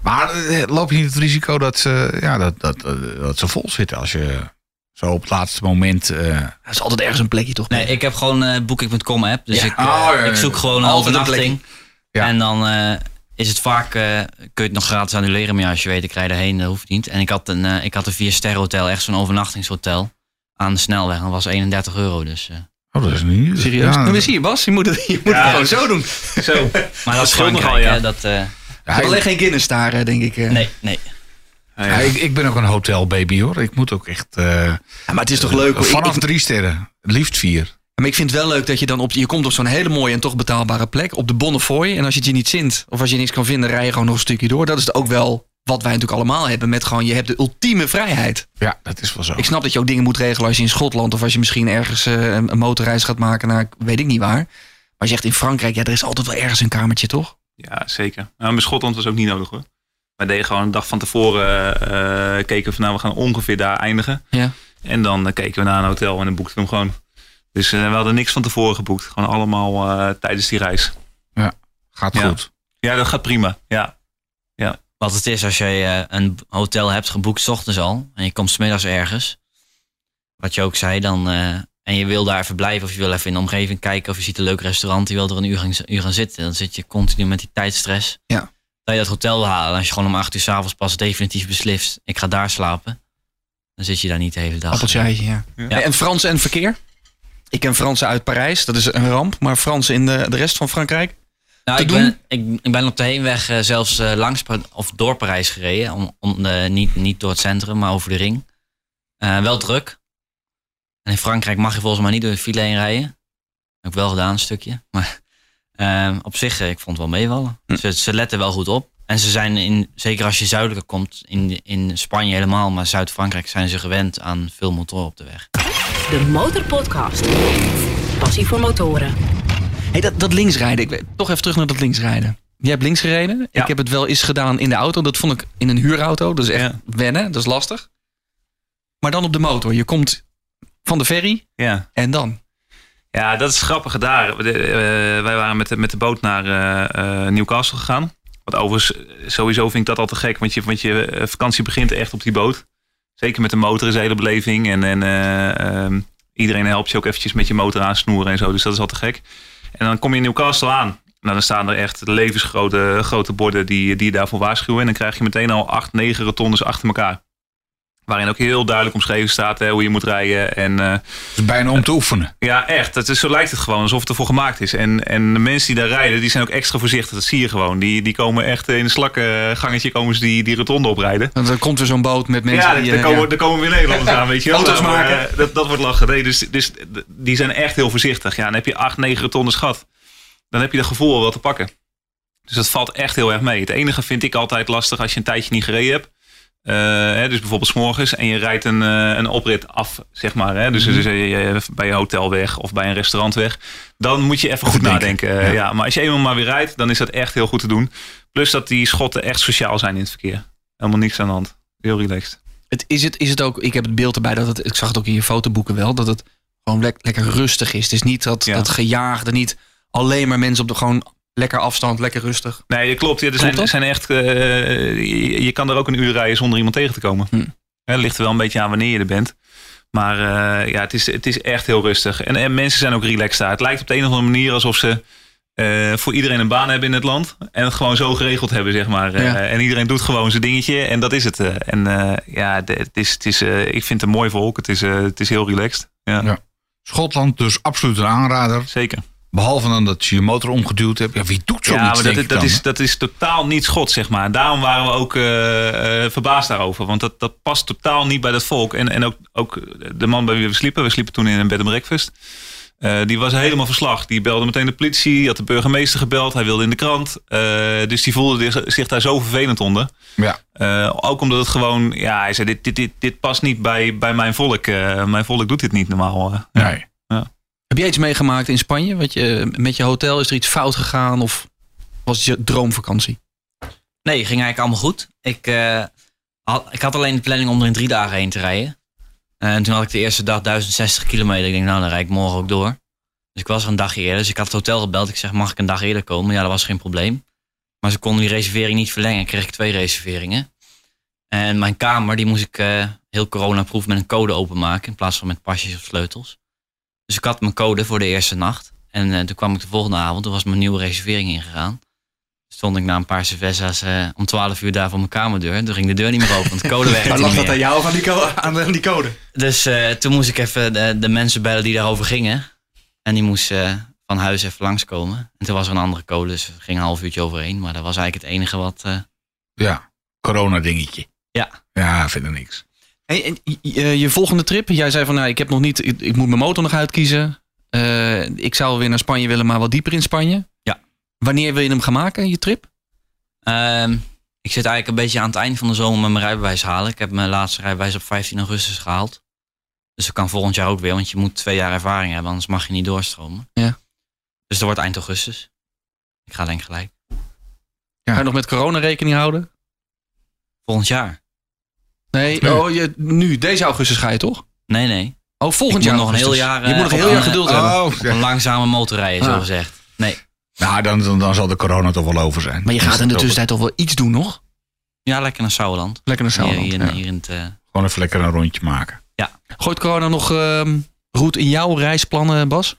Maar loop je niet het risico dat ze, ja, dat, dat, dat ze vol zitten als je zo op het laatste moment... eh, Dat is altijd ergens een plekje toch? Nee, ik heb gewoon eh Booking.com app. Dus Ja. ik, eh, Oh, ja, ja, ja. ik zoek gewoon een overnachting. Ja. En dan eh, is het vaak, eh, kun je het nog gratis annuleren. Maar ja, als je weet, ik rijd erheen, dat hoeft niet. En ik had een, eh, ik had een vier sterren hotel, echt zo'n overnachtingshotel. Aan de snelweg. En dat was 31 euro. Dus eh, Oh, dat is niet... Serieus? Ja, nou, zie je Bas, je moet het, je moet Ja. het gewoon zo doen. Zo. Maar dat is scheelt nogal, Frankrijk, ja. hè, dat... ja, alleen geen Guinness daar, eh, denk ik. eh. nee, nee. Ja, ja, ik, ik ben ook een hotelbaby hoor. Ik moet ook echt... eh, Ja, maar het is toch leuk? hoor. Vanaf ik, drie sterren. Liefst vier. maar ik vind het wel leuk dat je dan op... Je komt op zo'n hele mooie en toch betaalbare plek. Op de Bonnefoy. En als je het je niet zint, of als je niks kan vinden, rij je gewoon nog een stukje door. Dat is ook wel wat wij natuurlijk allemaal hebben. Met gewoon, je hebt de ultieme vrijheid. Ja, dat is wel zo. Ik snap dat je ook dingen moet regelen als je in Schotland... of als je misschien ergens eh, een motorreis gaat maken naar weet ik niet waar. Maar je echt in Frankrijk, ja, er is altijd wel ergens een kamertje, toch? Ja, zeker. Nou, bij Schotland was ook niet nodig hoor. Wij deden gewoon een dag van tevoren, eh, keken we van nou, we gaan ongeveer daar eindigen. Ja. En dan eh, keken we naar een hotel en dan boekten we hem gewoon. Dus eh, we hadden niks van tevoren geboekt. Gewoon allemaal eh, tijdens die reis. Gaat Ja. goed. Ja, dat gaat prima. Ja, Wat het is als je eh, een hotel hebt geboekt 's ochtends al en je komt 's middags ergens. Wat je ook zei dan. Eh, en je wil daar even blijven of je wil even in de omgeving kijken of je ziet een leuk restaurant. Je wil er een uur gaan, uur gaan zitten. Dan zit je continu met die tijdstress. Ja. Dat je dat hotel wil halen. Als je gewoon om acht uur s'avonds pas definitief beslist. Ik ga daar slapen. Dan zit je daar niet de hele dag. Appeltje, ja. Ja. En Fransen en verkeer? Ik ken Fransen uit Parijs, dat is een ramp. Maar Fransen in de, de rest van Frankrijk? Nou, te ik, doen? ben, ik, ik ben op de heenweg eh, zelfs eh, langs of door Parijs gereden. Om, om de, niet, niet door het centrum, maar over de ring. Eh, wel druk. En in Frankrijk mag je volgens mij niet door de file heen rijden. Heb ik wel gedaan, een stukje. Maar eh, op zich, eh, ik vond het wel meevallen. Hm. Ze, ze letten wel goed op. En ze zijn, in, zeker als je zuidelijker komt, in, in Spanje helemaal, maar Zuid-Frankrijk zijn ze gewend aan veel motoren op de weg. De Motorpodcast. Passie voor motoren. Hey, dat, dat linksrijden, ik weet, toch even terug naar dat linksrijden. Jij hebt links gereden. Ja. Ik heb het wel eens gedaan in de auto. Dat vond ik in een huurauto. Dat is echt Ja. wennen, dat is lastig. Maar dan op de motor. Je komt van de ferry ja. en dan. Ja, dat is grappig daar. Eh, wij waren met de, met de boot naar eh, eh, Newcastle gegaan. Wat overigens, sowieso vind ik dat altijd gek. Want je, want je vakantie begint echt op die boot. Zeker met de motor is een hele beleving. En, en eh, ehm, iedereen helpt je ook eventjes met je motor aansnoeren en zo. Dus dat is altijd gek. En dan kom je in Newcastle aan. Nou, dan staan er echt levensgrote grote borden die, die je daarvoor waarschuwen. En dan krijg je meteen al acht, negen rotondes achter elkaar. Waarin ook heel duidelijk omschreven staat hè, hoe je moet rijden. En eh, Het is bijna om te oefenen. ja, echt. Het is, zo lijkt het gewoon alsof het ervoor gemaakt is. En, en de mensen die daar rijden, die zijn ook extra voorzichtig. Dat zie je gewoon. Die, die komen echt in een slakkengangetje komen ze die, die rotonde oprijden. Want dan komt er zo'n boot met mensen ja, die... daar eh, komen, ja. daar komen weer Nederlanders aan, weet je wel. Nou, maken. eh, dat, dat wordt lachen. Nee, dus, dus die zijn echt heel voorzichtig. Ja, dan heb je acht, negen rotondes gehad. Dan heb je dat gevoel wel wat te pakken. Dus dat valt echt heel erg mee. Het enige vind ik altijd lastig als je een tijdje niet gereden hebt. Eh, hè, dus bijvoorbeeld 's morgens en je rijdt een, eh, een oprit af, zeg maar. Hè? Dus, dus eh, je- bij je hotel weg of bij een restaurant weg. Dan moet je even goed denken. nadenken. Ja. maar als je eenmaal maar weer rijdt, dan is dat echt heel goed te doen. Plus dat die schotten echt sociaal zijn in het verkeer. Helemaal niks aan de hand. Heel relaxed. Het, is, het, is het ook, ik heb het beeld erbij dat het, ik zag het ook in je fotoboeken wel, dat het gewoon lek- lekker rustig is. Het is niet dat, Ja. dat gejaagde, niet alleen maar mensen op de gewoon lekker afstand, lekker rustig. Nee, dat klopt. Ja, er zijn, zijn echt, eh, je, je kan er ook een uur rijden zonder iemand tegen te komen. Hm. Ligt er wel een beetje aan wanneer je er bent. Maar eh, ja, het is, het is echt heel rustig. En, en mensen zijn ook relaxed daar. Het lijkt op de een of andere manier alsof ze eh, voor iedereen een baan hebben in het land. En het gewoon zo geregeld hebben, zeg maar. Eh, en iedereen doet gewoon zijn dingetje en dat is het. eh. En eh, ja, de- het is, het is, eh, ik vind het een mooi volk. Het is, eh, het is heel relaxed. Ja, Ja. Schotland dus absoluut een aanrader. zeker. Behalve dan dat je je motor omgeduwd hebt. Ja, wie doet zoiets, Ja, maar dat, dat, is, dat is totaal niet Schots, zeg maar. Daarom waren we ook eh, eh, verbaasd daarover. Want dat, dat past totaal niet bij dat volk. En, en ook, ook de man bij wie we sliepen. We sliepen toen in een bed and breakfast. Eh, die was helemaal verslag. Die belde meteen de politie. Die had de burgemeester gebeld. Hij wilde in de krant. Dus die voelde zich- daar zo vervelend onder. Ja. Ook omdat het gewoon... Ja, hij zei, dit, dit, dit, dit past niet bij, bij mijn volk. Mijn volk doet dit niet normaal. Ja. Heb jij iets meegemaakt in Spanje? Wat je, met je hotel, is er iets fout gegaan of was het je droomvakantie? Nee, ging eigenlijk allemaal goed. Ik, eh, had, ik had alleen de planning om er in drie dagen heen te rijden. Eh, en toen had ik de eerste dag 1060 kilometer. Ik denk, nou, dan rijd ik morgen ook door. Dus ik was er een dag eerder. Dus ik had het hotel gebeld. Ik zeg, mag ik een dag eerder komen? Ja, dat was geen probleem. Maar ze konden die reservering niet verlengen. Kreeg ik twee reserveringen. En mijn kamer, die moest ik eh, heel coronaproof met een code openmaken. In plaats van met pasjes of sleutels. Dus ik had mijn code voor de eerste nacht. En eh, toen kwam ik de volgende avond. Toen was mijn nieuwe reservering ingegaan stond ik na een paar cervezas eh, om 12 uur daar voor mijn kamerdeur. Toen ging de deur niet meer open, want de code werkte niet meer. jou of aan die, code? aan die code? Dus eh, toen moest ik even de, de mensen bellen die daarover gingen. En die moest eh, van huis even langskomen. En toen was er een andere code, dus we gingen een half uurtje overheen. Maar dat was eigenlijk het enige wat... eh, Ja, corona-dingetje. Ja. Ja, verder niks. Hey, en je, je volgende trip? Jij zei van, nou, ik heb nog niet, ik, ik moet mijn motor nog uitkiezen. Eh, ik zou weer naar Spanje willen, maar wat dieper in Spanje. Ja. Wanneer wil je hem gaan maken, je trip? Ehm, ik zit eigenlijk een beetje aan het eind van de zomer met mijn rijbewijs halen. Ik heb mijn laatste rijbewijs op 15 augustus gehaald. Dus dat kan volgend jaar ook weer, want je moet twee jaar ervaring hebben, anders mag je niet doorstromen. Ja. Dus dat wordt eind augustus. Ik ga denk gelijk. Ga je nog met corona rekening houden? Volgend jaar? Nee, Nee. Oh, je, nu, deze augustus ga je toch? Nee, nee. Oh, volgend jaar nog een heel jaar, Je moet nog eh, een heel jaar geduld hebben. Oh, ja. een langzame motorrijden, zo Ah. gezegd. Nee. Nou, dan, dan, dan zal de corona toch wel over zijn. Maar je gaat in de tussentijd toch wel iets doen nog? Ja, lekker naar Sauerland. Lekker naar Sauerland. hier, ja. hier in het... eh, Gewoon even lekker een rondje maken. Gooit corona nog ehm route in jouw reisplannen, Bas?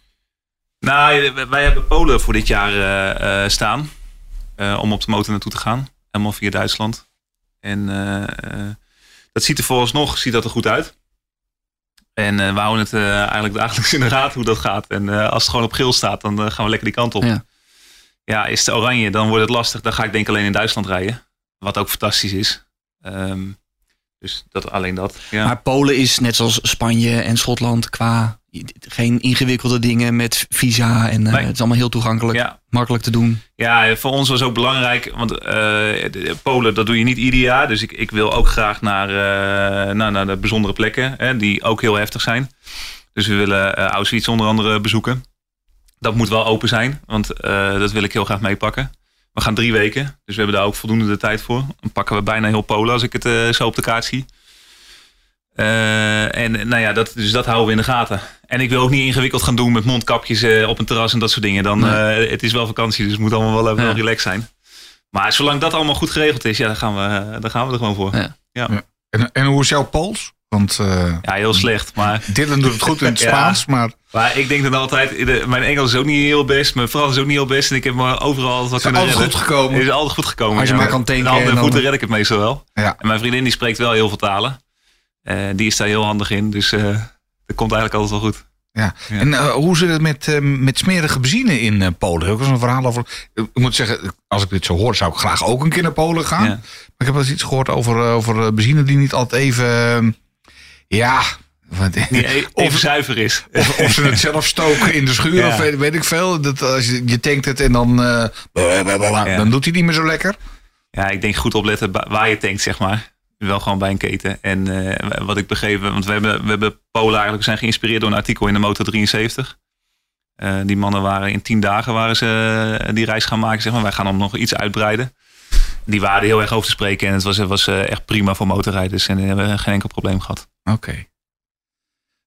Nou, wij hebben Polen voor dit jaar eh, eh, staan. eh, om op de motor naartoe te gaan. Helemaal via Duitsland. En dat ziet er vooralsnog ziet dat er goed uit. En eh, we houden het eh, eigenlijk dagelijks in de raad hoe dat gaat. En eh, als het gewoon op geel staat, dan gaan we lekker die kant op. Ja. Ja. is het oranje, dan wordt het lastig. Dan ga ik denk alleen in Duitsland rijden. Wat ook fantastisch is. Ehm, dus dat, alleen dat. Ja. Maar Polen is net zoals Spanje en Schotland qua geen ingewikkelde dingen met visa. En eh, Nee. het is allemaal heel toegankelijk. ja, Makkelijk te doen. Ja, voor ons was ook belangrijk, want eh, Polen, dat doe je niet ieder jaar. Dus ik, ik wil ook graag naar, eh, naar, naar de bijzondere plekken, hè, die ook heel heftig zijn. Dus we willen Auschwitz onder andere bezoeken. Dat moet wel open zijn, want dat wil ik heel graag meepakken. We gaan drie weken, dus we hebben daar ook voldoende de tijd voor. Dan pakken we bijna heel Polen als ik het eh, zo op de kaart zie. Eh, en nou ja, dat, dus dat houden we in de gaten. En ik wil ook niet ingewikkeld gaan doen met mondkapjes eh, op een terras en dat soort dingen. Dan, eh, het is wel vakantie, dus het moet allemaal wel even Ja. wel relaxed zijn. Maar zolang dat allemaal goed geregeld is, ja, dan, gaan we, dan gaan we er gewoon voor. Ja. En, en hoe is jouw Pools? Want eh Ja, heel slecht. Maar, Dylan doet het goed in het Ja. Spaans, maar maar ik denk dan altijd, de- mijn Engels is ook niet heel best. Mijn Frans is ook niet heel best. En ik heb me overal altijd wat kunnen altijd redden. goed gekomen. Het is altijd goed gekomen. Als je maar kan handen en en dan- voeten red ik het meestal wel. Ja. En mijn vriendin die spreekt wel heel veel talen. Eh, die is daar heel handig in. Dus eh dat komt eigenlijk altijd wel goed. Ja. Ja. En hoe zit het met, met smerige benzine in Polen? Eens een verhaal over. Ik moet zeggen, als ik dit zo hoor, zou ik graag ook een keer naar Polen gaan. Ja. Maar ik heb wel eens iets gehoord over, over benzine die niet altijd even. Ja. Even of, zuiver is. of, of ze het zelf stoken in de schuur Ja. of weet, weet ik veel. Dat als je, je tankt het en dan. eh, Ja. Dan doet hij niet meer zo lekker. Ja, ik denk goed opletten waar je tankt, zeg maar. Wel gewoon bij een keten. En eh, wat ik begrepen, want we hebben, we hebben Polen eigenlijk zijn geïnspireerd door een artikel in de Motor 73. Eh, die mannen waren in tien dagen waren ze die reis gaan maken, zeg maar. Wij gaan hem nog iets uitbreiden. Die waren heel erg over te spreken en het was, het was eh, echt prima voor motorrijders en we hebben geen enkel probleem gehad. Oké.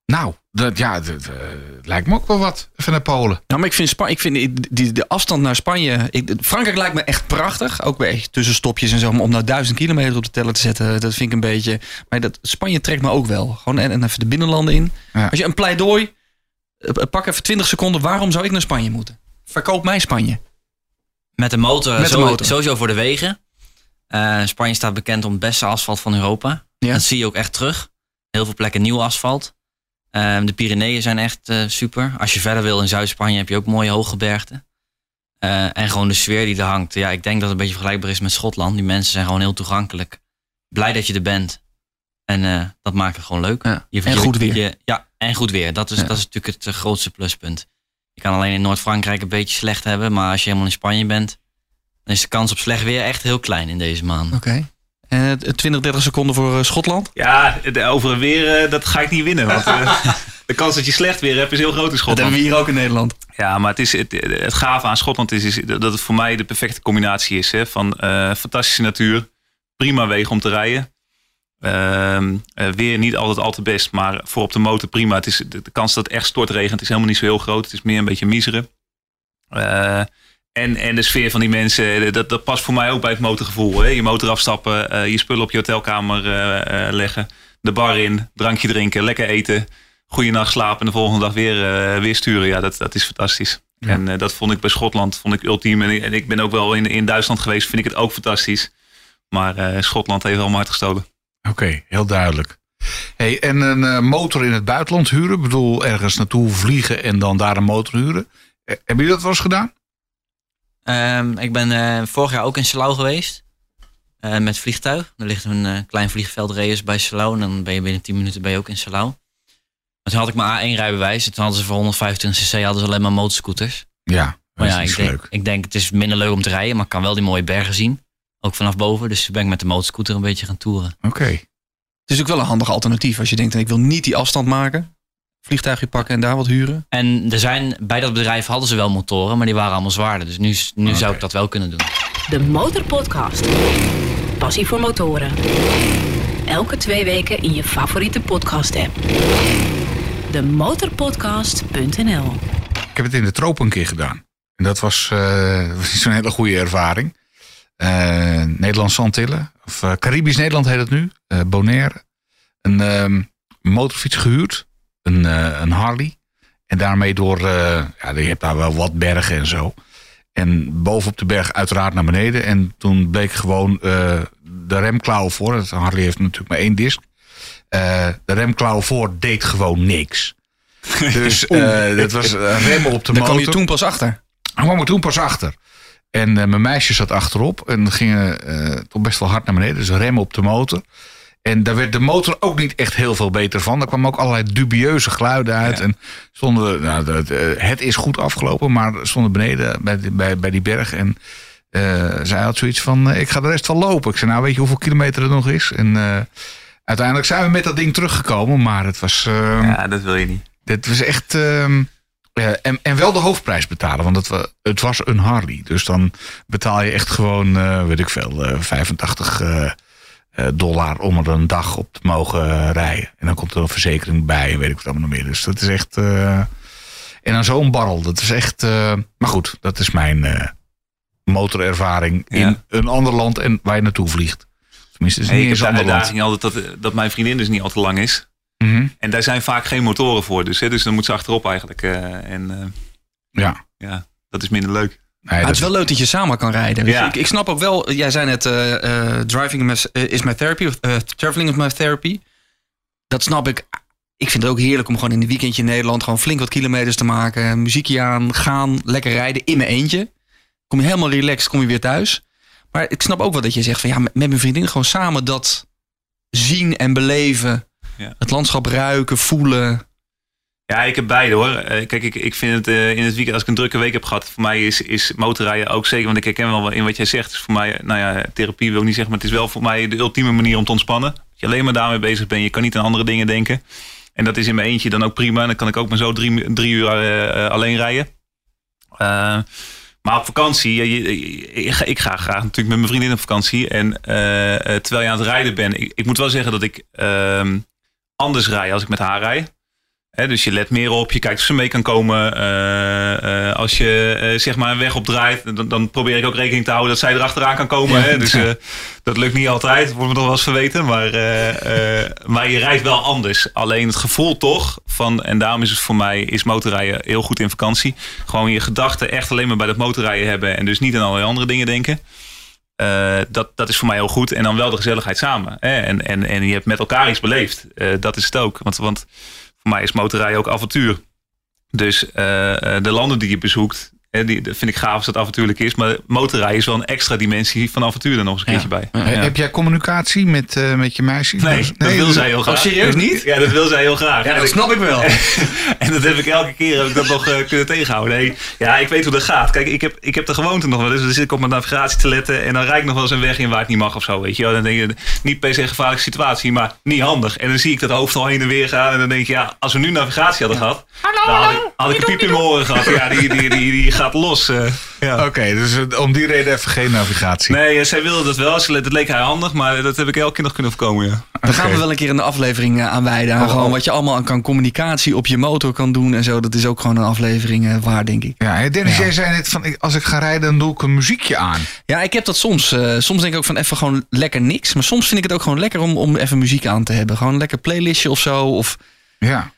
Nou, dat, ja, dat eh, lijkt me ook wel wat. Even naar Polen. Nou, maar ik vind, ik vind die, die, de afstand naar Spanje. Ik, Frankrijk lijkt me echt prachtig. Ook bij tussenstopjes en zo. Om naar duizend kilometer op de teller te zetten. Dat vind ik een beetje. Maar dat, Spanje trekt me ook wel. Gewoon en, en even de binnenlanden in. Ja. Als je een pleidooi. eh, Pak even 20 seconden. Waarom zou ik naar Spanje moeten? Verkoop mij Spanje. Met de motor, Met de zo- motor. sowieso voor de wegen. Eh, Spanje staat bekend om het beste asfalt van Europa. Ja. Dat zie je ook echt terug. Heel veel plekken nieuw asfalt. Eh, de Pyreneeën zijn echt eh, super. Als je verder wil in Zuid-Spanje heb je ook mooie hooggebergten. Eh, en gewoon de sfeer die er hangt. Ja, ik denk dat het een beetje vergelijkbaar is met Schotland. Die mensen zijn gewoon heel toegankelijk. Blij dat je er bent. En dat maakt het gewoon leuk. Ja. Je- En je- goed weer. je- ja, en goed weer. Dat is, Ja. dat is natuurlijk het grootste pluspunt. Je kan alleen in Noord-Frankrijk een beetje slecht hebben. Maar als je helemaal in Spanje bent, dan is de kans op slecht weer echt heel klein in deze maanden. Oké. En eh, 20, 30 seconden voor eh, Schotland. Ja, over weer, eh, dat ga ik niet winnen. Want eh, de kans dat je slecht weer hebt is heel groot in Dat Schotland. hebben we hier ook in Nederland. Ja, maar het, is, het, het gave aan Schotland is, is dat het voor mij de perfecte combinatie is. Hè, van eh, fantastische natuur, prima wegen om te rijden. Ehm, eh, weer niet altijd al te best, maar voor op de motor prima. Het is, de, de kans dat het echt stortregent is helemaal niet zo heel groot. Het is meer een beetje miseren. En, en de sfeer van die mensen, eh, dat, dat past voor mij ook bij het motorgevoel. Hè? Je motor afstappen, eh, je spullen op je hotelkamer eh, leggen. De bar in, drankje drinken, lekker eten. Goeie nacht slapen en de volgende dag weer, weer sturen. Ja, dat, dat is fantastisch. En dat vond ik bij Schotland vond ik ultiem. En, ik- en ik ben ook wel in, in Duitsland geweest, vind ik het ook fantastisch. Maar Schotland heeft allemaal hard gestolen. Oké, heel duidelijk. Hey, en een motor in het buitenland huren? Ik bedoel, ergens naartoe vliegen en dan daar een motor huren. Hebben jullie dat wel eens gedaan? Ehm, ik ben eh, vorig jaar ook in Salau geweest. eh, met vliegtuig. Er ligt een eh, klein vliegveld Reus bij Salau. En dan ben je binnen 10 minuten ben je ook in Salau. Maar toen had ik mijn A1-rijbewijs. En toen hadden ze voor 125 cc hadden ze alleen maar motorscooters. Ja, dat Maar is ja, ik denk, leuk. ik denk het is minder leuk om te rijden. Maar ik kan wel die mooie bergen zien. Ook vanaf boven. Dus ben ik met de motorscooter een beetje gaan toeren. Oké. Het is ook wel een handig alternatief als je denkt, ik wil niet die afstand maken. Vliegtuigje pakken en daar wat huren. En er zijn, bij dat bedrijf hadden ze wel motoren. Maar die waren allemaal zwaarder. Dus nu, nu zou ik dat wel kunnen doen. De Motorpodcast. Passie voor motoren. Elke twee weken in je favoriete podcast app. Demotorpodcast.nl Ik heb het in de tropen een keer gedaan. En dat was, eh, was niet zo'n hele goede ervaring. Eh Nederlandse Antillen, of eh, Caribisch Nederland heet het nu. eh Bonaire. Een ehm, motorfiets gehuurd. Een, eh, een Harley. En daarmee door, eh, ja, je hebt daar wel wat bergen en zo. En bovenop de berg uiteraard naar beneden. En toen bleek gewoon eh, de remklauw voor. Het Harley heeft natuurlijk maar één disc. Eh, de remklauw voor deed gewoon niks. Dus eh, dat was remmen op de Daar motor. kwam je toen pas achter. Hij kwam er toen pas achter. En mijn meisje zat achterop en gingen toch best wel hard naar beneden. Dus remmen op de motor. En daar werd de motor ook niet echt heel veel beter van. Er kwamen ook allerlei dubieuze geluiden uit. En stonden, nou, eh, het is goed afgelopen, maar stonden beneden bij, die- bij, bij die berg. En eh, zij had zoiets van, eh, ik ga de rest wel lopen. Ik zei, nou weet je hoeveel kilometer er nog is? En uiteindelijk zijn we met dat ding teruggekomen. Maar het was... eh, Ja, dat wil je niet. dit was echt. ehm, en, en wel de hoofdprijs betalen, want het, het was een Harley. Dus dan betaal je echt gewoon, weet ik veel, eh, 85 eh, eh, dollar om er een dag op te mogen eh, rijden. En dan komt er een verzekering bij en weet ik wat allemaal nog meer. Dus dat is echt. eh, en dan zo'n barrel, dat is echt. eh, maar goed, dat is mijn eh, motorervaring in Ja. een ander land en waar je naartoe vliegt. Tenminste, het is niet eens de een ander land. altijd dat, dat mijn vriendin dus niet al te lang is. Mhm. En daar zijn vaak geen motoren voor. Dus, hè, dus dan moet ze achterop eigenlijk. eh, en eh, Ja, ja, dat is minder leuk. Nee, het is wel leuk dat je samen kan rijden. Ja. Ik, ik snap ook wel, jij zei net, eh, eh, driving is- my therapy, of eh, traveling is my therapy. Dat snap ik. Ik vind het ook heerlijk om gewoon in een weekendje in Nederland gewoon flink wat kilometers te maken. Muziekje aan, gaan, lekker rijden in mijn eentje. Kom je helemaal relaxed, kom je weer thuis. Maar ik snap ook wel dat je zegt van ja, met met mijn vriendin gewoon samen dat zien en beleven. Ja. Het landschap ruiken, voelen. Ja, ik heb beide hoor. Eh, kijk, ik, ik vind het eh, in het weekend, als ik een drukke week heb gehad, voor mij is, is motorrijden ook zeker. Want ik herken wel in wat jij zegt. Is voor mij, nou ja, therapie wil ik niet zeggen, maar het is wel voor mij de ultieme manier om te ontspannen. Dat je alleen maar daarmee bezig bent. Je kan niet aan andere dingen denken. En dat is in mijn eentje dan ook prima. Dan kan ik ook maar zo drie, drie uur eh, eh, alleen rijden. Eh, maar op vakantie, ik, ga, ik ga graag natuurlijk met mijn vriendin op vakantie. En eh, eh, terwijl je aan het rijden bent, ik, ik moet wel zeggen dat ik ehm, anders rij als ik met haar rij. Dus je let meer op, je kijkt of ze mee kan komen. Eh, eh, als je eh, zeg maar een weg opdraait, dan, dan probeer ik ook rekening te houden dat zij erachteraan kan komen. Hè? Dus dat lukt niet altijd, wordt me nog wel eens verweten. Maar, maar je rijdt wel anders. Alleen het gevoel toch van, en daarom is het voor mij, is motorrijden heel goed in vakantie. Gewoon je gedachten echt alleen maar bij dat motorrijden hebben en dus niet aan allerlei andere dingen denken. Dat, dat is voor mij heel goed. En dan wel de gezelligheid samen. Hè? En, en, en je hebt met elkaar iets beleefd. Dat is het ook. Want, want voor mij is motorrijden ook avontuur. Dus eh, eh, de landen die je bezoekt, hè, die, dat vind ik gaaf als dat avontuurlijk is. Maar motorrijden is wel een extra dimensie van avontuur er nog eens een keertje bij. Ja. Heb jij communicatie met, eh, met je meisje? Nee, dat wil dus- zij heel graag. Oh, serieus niet? Ja, dat wil zij heel graag. En ik- snap ik wel. en dat heb ik elke keer heb ik dat nog eh, kunnen tegenhouden. Nee, ja, ik weet hoe dat gaat. Kijk, ik heb, ik heb de gewoonte nog wel eens. Dan zit ik op mijn navigatie te letten. En dan rijd ik nog wel eens een weg in waar het niet mag of zo. Weet je wel. Dan denk je, niet per se een gevaarlijke situatie, maar niet handig. En dan zie ik dat hoofd al heen en weer gaan. En dan denk je, ja, als we nu navigatie hadden gehad. dan had ik, had ik een piep in mijn oren gehad. Ja, die, die, die, die gaat los. eh, ja. Oké, dus eh, om die reden even geen navigatie. Nee, eh, zij wilde dat wel. Ze- Dat leek haar handig, maar dat heb ik elke keer nog kunnen voorkomen. Ja. Daar gaan we wel een keer in de aflevering aan wijden. Oh, gewoon oh. wat je allemaal aan kan communicatie op je motor kan doen en zo. Dat is ook gewoon een aflevering eh, waar, denk ik. Ja, hè, Dennis, Ja. jij zei net van ik- als ik ga rijden, dan doe ik een muziekje aan. Ja, ik heb dat soms. eh, soms denk ik ook van even gewoon lekker niks. Maar soms vind ik het ook gewoon lekker om, om even muziek aan te hebben. Gewoon een lekker playlistje of zo. Of Ja.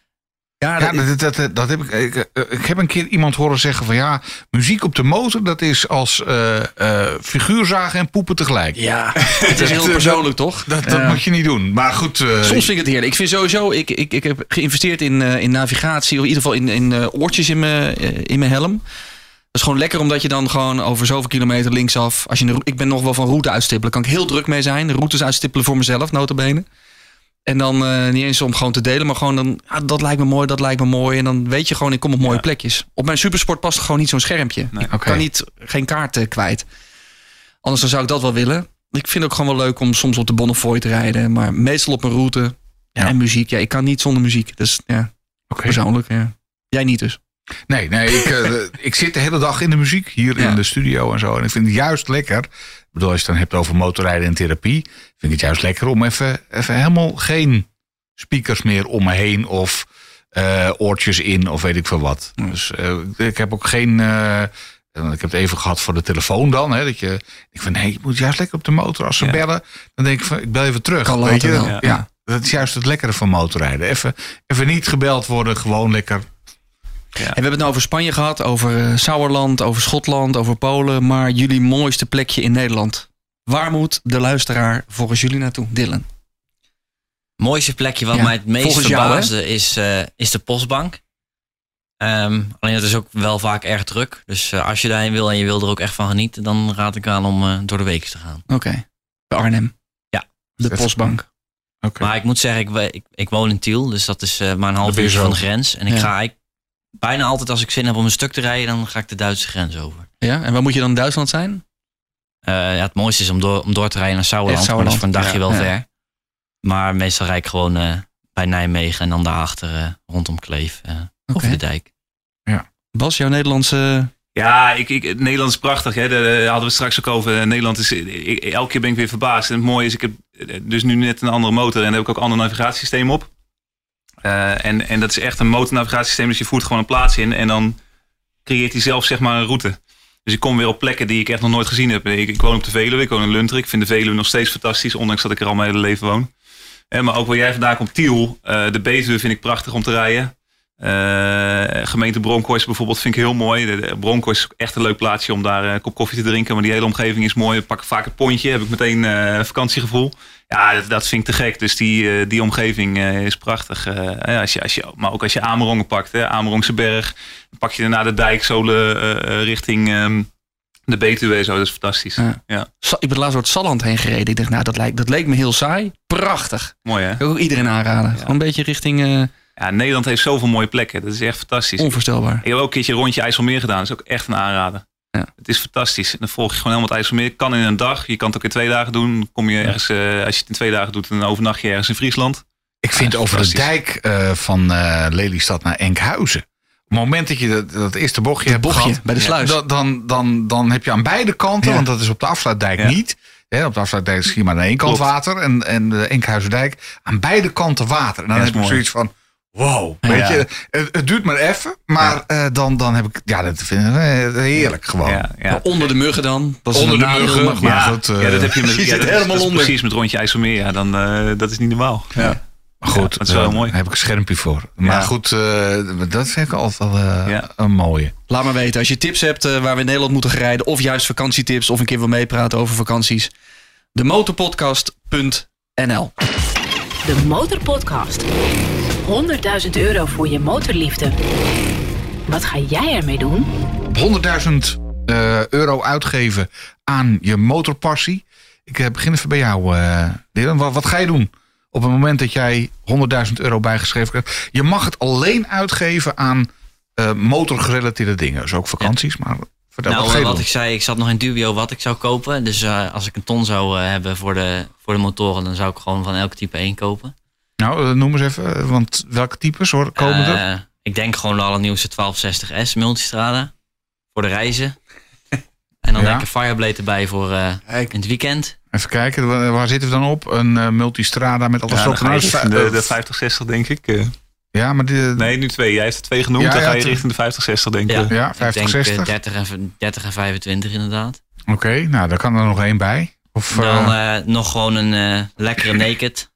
Ja, Ja, dat- dat, dat, dat, dat heb ik, ik. eh, Ik heb een keer iemand horen zeggen van ja, muziek op de motor, dat is als eh, figuurzagen en poepen tegelijk. ja het is heel persoonlijk, toch? Dat, dat Ja. moet je niet doen. Maar goed, Soms vind ik het heerlijk. Ik vind sowieso, ik, ik, ik heb geïnvesteerd in, in navigatie, of in ieder geval in, in oortjes in mijn, in mijn helm. Dat is gewoon lekker omdat je dan gewoon over zoveel kilometer linksaf. Als je ik ben nog wel van route uitstippelen. Kan ik heel druk mee zijn. Routes uitstippelen voor mezelf, notabene. En dan eh, niet eens om gewoon te delen, maar gewoon dan. ah, dat lijkt me mooi, dat lijkt me mooi. En dan weet je gewoon, ik kom op mooie Ja. plekjes. Op mijn supersport past gewoon niet zo'n schermpje. Nee. Ik kan niet, geen kaart eh, kwijt. Anders dan zou ik dat wel willen. Ik vind het ook gewoon wel leuk om soms op de Bonnefoy te rijden. Maar meestal op mijn route. Ja. En muziek. Ja, ik kan niet zonder muziek. Dus ja, oké. persoonlijk. Ja. Jij niet dus. Nee, nee ik, eh, ik zit de hele dag in de muziek hier Ja. in de studio en zo. En ik vind het juist lekker. Ik bedoel, als je het dan hebt over motorrijden en therapie, vind ik het juist lekker om even, even helemaal geen speakers meer om me heen of eh, oortjes in of weet ik veel wat. Dus eh, ik heb ook geen. eh, ik heb het even gehad voor de telefoon dan. Hè, dat je, ik vind nee, je moet juist lekker op de motor. Als ze Ja. bellen, dan denk ik van ik bel even terug. Kan weet je? Ja. Ja. dat is juist het lekkere van motorrijden. Even, even niet gebeld worden, gewoon lekker. En we hebben het nou over Spanje gehad, over eh, Sauerland, over Schotland, over Polen. Maar jullie mooiste plekje in Nederland. Waar moet de luisteraar volgens jullie naartoe? Dylan. mooiste plekje wat Ja, mij het meest jou, verbaasde is, eh, is de postbank. Ehm, alleen dat is ook wel vaak erg druk. Dus eh, als je daarheen wil en je wil er ook echt van genieten, dan raad ik aan om eh, door de week te gaan. Oké. Bij Arnhem. Ja. De postbank. Oké. Maar ik moet zeggen, ik, ik, ik woon in Tiel, dus dat is eh, maar een half zo. van de grens. En ik Ja. ga eigenlijk bijna altijd als ik zin heb om een stuk te rijden, dan ga ik de Duitse grens over. Ja, en waar moet je dan in Duitsland zijn? Eh, ja, het mooiste is om door, om door te rijden naar Sauerland, maar dat is voor een Sauerland, dagje ja. wel Ja. ver. Maar meestal rijd ik gewoon eh, bij Nijmegen en dan daarachter eh, rondom Kleef, eh, over de dijk. Bas, jouw Nederlandse... Ja, ik, ik, Nederland is prachtig. Hè. Daar hadden we straks ook over. Nederland is, ik, elke keer ben ik weer verbaasd. En het mooie is, ik heb dus nu net een andere motor en daar heb ik ook een ander navigatiesysteem op. Eh, en, en dat is echt een motornavigatiesysteem. Dus je voert gewoon een plaats in en dan creëert hij zelf zeg maar een route. Dus ik kom weer op plekken die ik echt nog nooit gezien heb. Ik, woon op de Veluwe, ik woon in Lunteren. Ik vind de Veluwe nog steeds fantastisch, ondanks dat ik er al mijn hele leven woon. Eh, maar ook waar jij vandaan komt, Tiel. eh, de Betuwe vind ik prachtig om te rijden. Eh, gemeente Bronkhorst bijvoorbeeld vind ik heel mooi. De, de Bronkhorst is echt een leuk plaatsje om daar eh, een kop koffie te drinken. Maar die hele omgeving is mooi. Ik pak vaak het pontje, heb ik meteen eh, vakantiegevoel. Ja, dat, dat vind ik te gek. Dus die, die omgeving is prachtig. Ja, als je, als je, maar ook als je Amerongen pakt, hè, Amerongse berg. Dan pak je daarna de dijk zo eh, richting ehm, de Betuwe. Zo, dat is fantastisch. Ja. Ja. Sa- Ik ben laatst door het Salland heen gereden. Ik dacht, nou, dat, lijkt, dat leek me heel saai. Prachtig. Mooi hè? Ik wil ook iedereen aanraden. Gewoon een beetje richting Ja, Nederland heeft zoveel mooie plekken. Dat is echt fantastisch. onvoorstelbaar. Ik heb ook een keertje een rondje IJsselmeer gedaan. Dat is ook echt een aanrader. Ja. Het is fantastisch. En dan volg je gewoon helemaal het IJsselmeer. Kan in een dag. Je kan het ook in twee dagen doen. Dan kom je ergens, eh, als je het in twee dagen doet, dan overnacht je ergens in Friesland. Ik vind Ja, over de dijk eh, van eh, Lelystad naar Enkhuizen. Op het moment dat je dat, dat eerste bochtje hebt bochtje gehad, bij de sluis. dan, dan, dan, dan heb je aan beide kanten, Ja. want dat is op de afsluitdijk Ja. niet. Hè, op de afsluitdijk is hier maar aan één kant Klopt. water en, en de Enkhuizendijk aan beide kanten water. En dan Ja, heb mooi. zoiets van, wow. Ja. Weet je, het, het duurt maar even, maar eh, dan, dan heb ik, ja, dat vind ik eh, heerlijk gewoon. Ja, ja. Onder de muggen dan. Dat is Onder de muggen, maar goed, eh, ja, dat heb je, met, je ja, zit dat is- helemaal dat onder. Precies met rondje IJsselmeer. Ja, dan, eh, dat is niet normaal. Ja. Maar goed, Ja, dat is wel mooi. heb ik een schermpje voor. Maar Ja. goed, eh, dat vind ik altijd wel eh, Ja. een mooie. Laat maar weten. Als je tips hebt eh, waar we in Nederland moeten rijden. Of juist vakantietips. Of een keer wil meepraten over vakanties. De motorpodcast.nl De Motorpodcast. 100.000 euro voor je motorliefde. Wat ga jij ermee doen? 100.000 eh, euro uitgeven aan je motorpassie. Ik eh, begin even bij jou, eh Dylan. Wat, wat ga je doen op het moment dat jij 100.000 euro bijgeschreven krijgt? Je mag het alleen uitgeven aan eh, motorgerelateerde dingen. Dus ook vakanties, maar vertel, nou, wat ga je wat doen? ik zei, ik zat nog in dubio wat ik zou kopen. Dus eh, als ik een ton zou hebben voor de, voor de motoren, dan zou ik gewoon van elk type één kopen. Nou, eh, noem eens even, eh, want welke types hoor, komen er? Eh, ik denk gewoon de allernieuwste 1260S Multistrada voor de reizen. En dan Ja. denk ik Fireblade erbij voor eh, in het weekend. Even kijken, waar, zitten we dan op? Een eh, multistrada met alles Ja, erop en de, de Eh, 50, 60 denk ik. Eh, Ja, maar die, nee, nu twee. Jij heeft er twee genoemd. Ja, dan ja, ga je richting de 50, 60 denk ik. Ja, ja, ik 50, denk eh, 60. 30, en, 30 en 25 inderdaad. Oké, nou, daar kan er nog één bij. Of, Dan nog gewoon een eh, lekkere naked.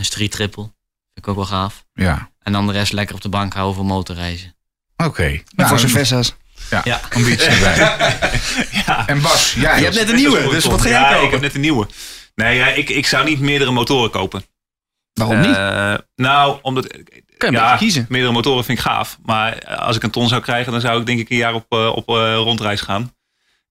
Een street triple. Vind ik ook wel gaaf. ja. En dan de rest lekker op de bank houden voor motorreizen. Oké. Nou, voor zijn Vessa's. Ja, Ja. ambitie bij. Ja. En Bas, jij Je hebt net een nieuwe, dus wat ga jij ja, kopen? ik heb net een nieuwe. Nee, ja, ik, ik zou niet meerdere motoren kopen. Waarom niet? Eh, nou, omdat... Kun je ja, kiezen. meerdere motoren vind ik gaaf. Maar als ik een ton zou krijgen, dan zou ik denk ik een jaar op, eh, op eh, rondreis gaan.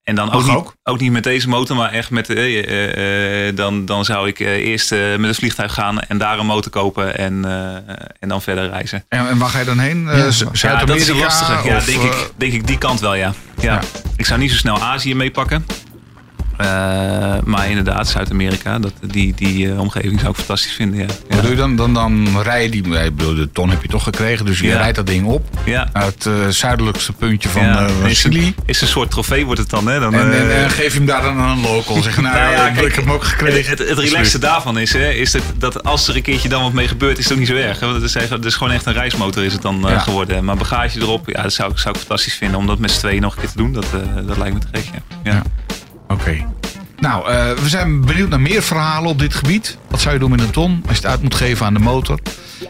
En dan ook, niet, ook. niet met deze motor, maar echt met... eh, eh, eh, dan, dan zou ik eh, eerst eh, met een vliegtuig gaan en daar een motor kopen en, eh, en dan verder reizen. En, en waar ga je dan heen? Eh, Ja, dat is een lastige. Ja, denk, ik, denk ik die kant wel, ja. ja. Ja. Ik zou niet zo snel Azië meepakken. Eh, maar inderdaad, Zuid-Amerika, dat, die, die eh, omgeving zou ik fantastisch vinden. Ja. Wat doe je dan? Dan, dan rij je die... Ik bedoel, de ton heb je toch gekregen, dus je Ja. rijdt dat ding op. Ja. Naar het eh, zuidelijkste puntje van eh, is, Chili. een, is een soort trofee wordt het dan, hè? Dan, En, en, en geef je hem daar dan aan een local. Zeg, nou, Nou ja, ik, kijk, ik heb hem ook gekregen. Het, het, het relaxte daarvan is, hè, is dat, dat als er een keertje dan wat mee gebeurt, is het ook niet zo erg. Hè? Want het is, het is gewoon echt een reismotor is het dan Ja. geworden. Maar bagage erop, ja, dat zou, ik- zou ik fantastisch vinden. Om dat met z'n tweeën nog een keer te doen, dat, dat lijkt me te gek. Ja. Ja. Oké. Nou, eh, we zijn benieuwd naar meer verhalen op dit gebied. Wat zou je doen met een ton als je het uit moet geven aan de motor?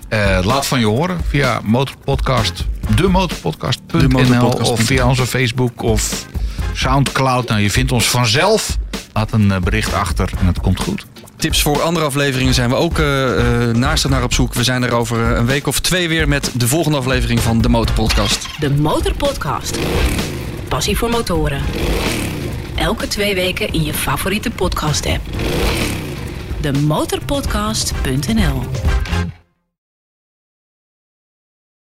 Eh, laat van je horen via motorpodcast, demotorpodcast.nl Demotorpodcast.nl. of via onze Facebook of Soundcloud. Nou, je vindt ons vanzelf. Laat een eh, bericht achter en het komt goed. Tips voor andere afleveringen zijn we ook eh, eh, naast en naar op zoek. We zijn er over een week of twee weer met de volgende aflevering van de Motorpodcast. De Motorpodcast. Passie voor motoren. Elke twee weken in je favoriete podcast app. De motorpodcast.nl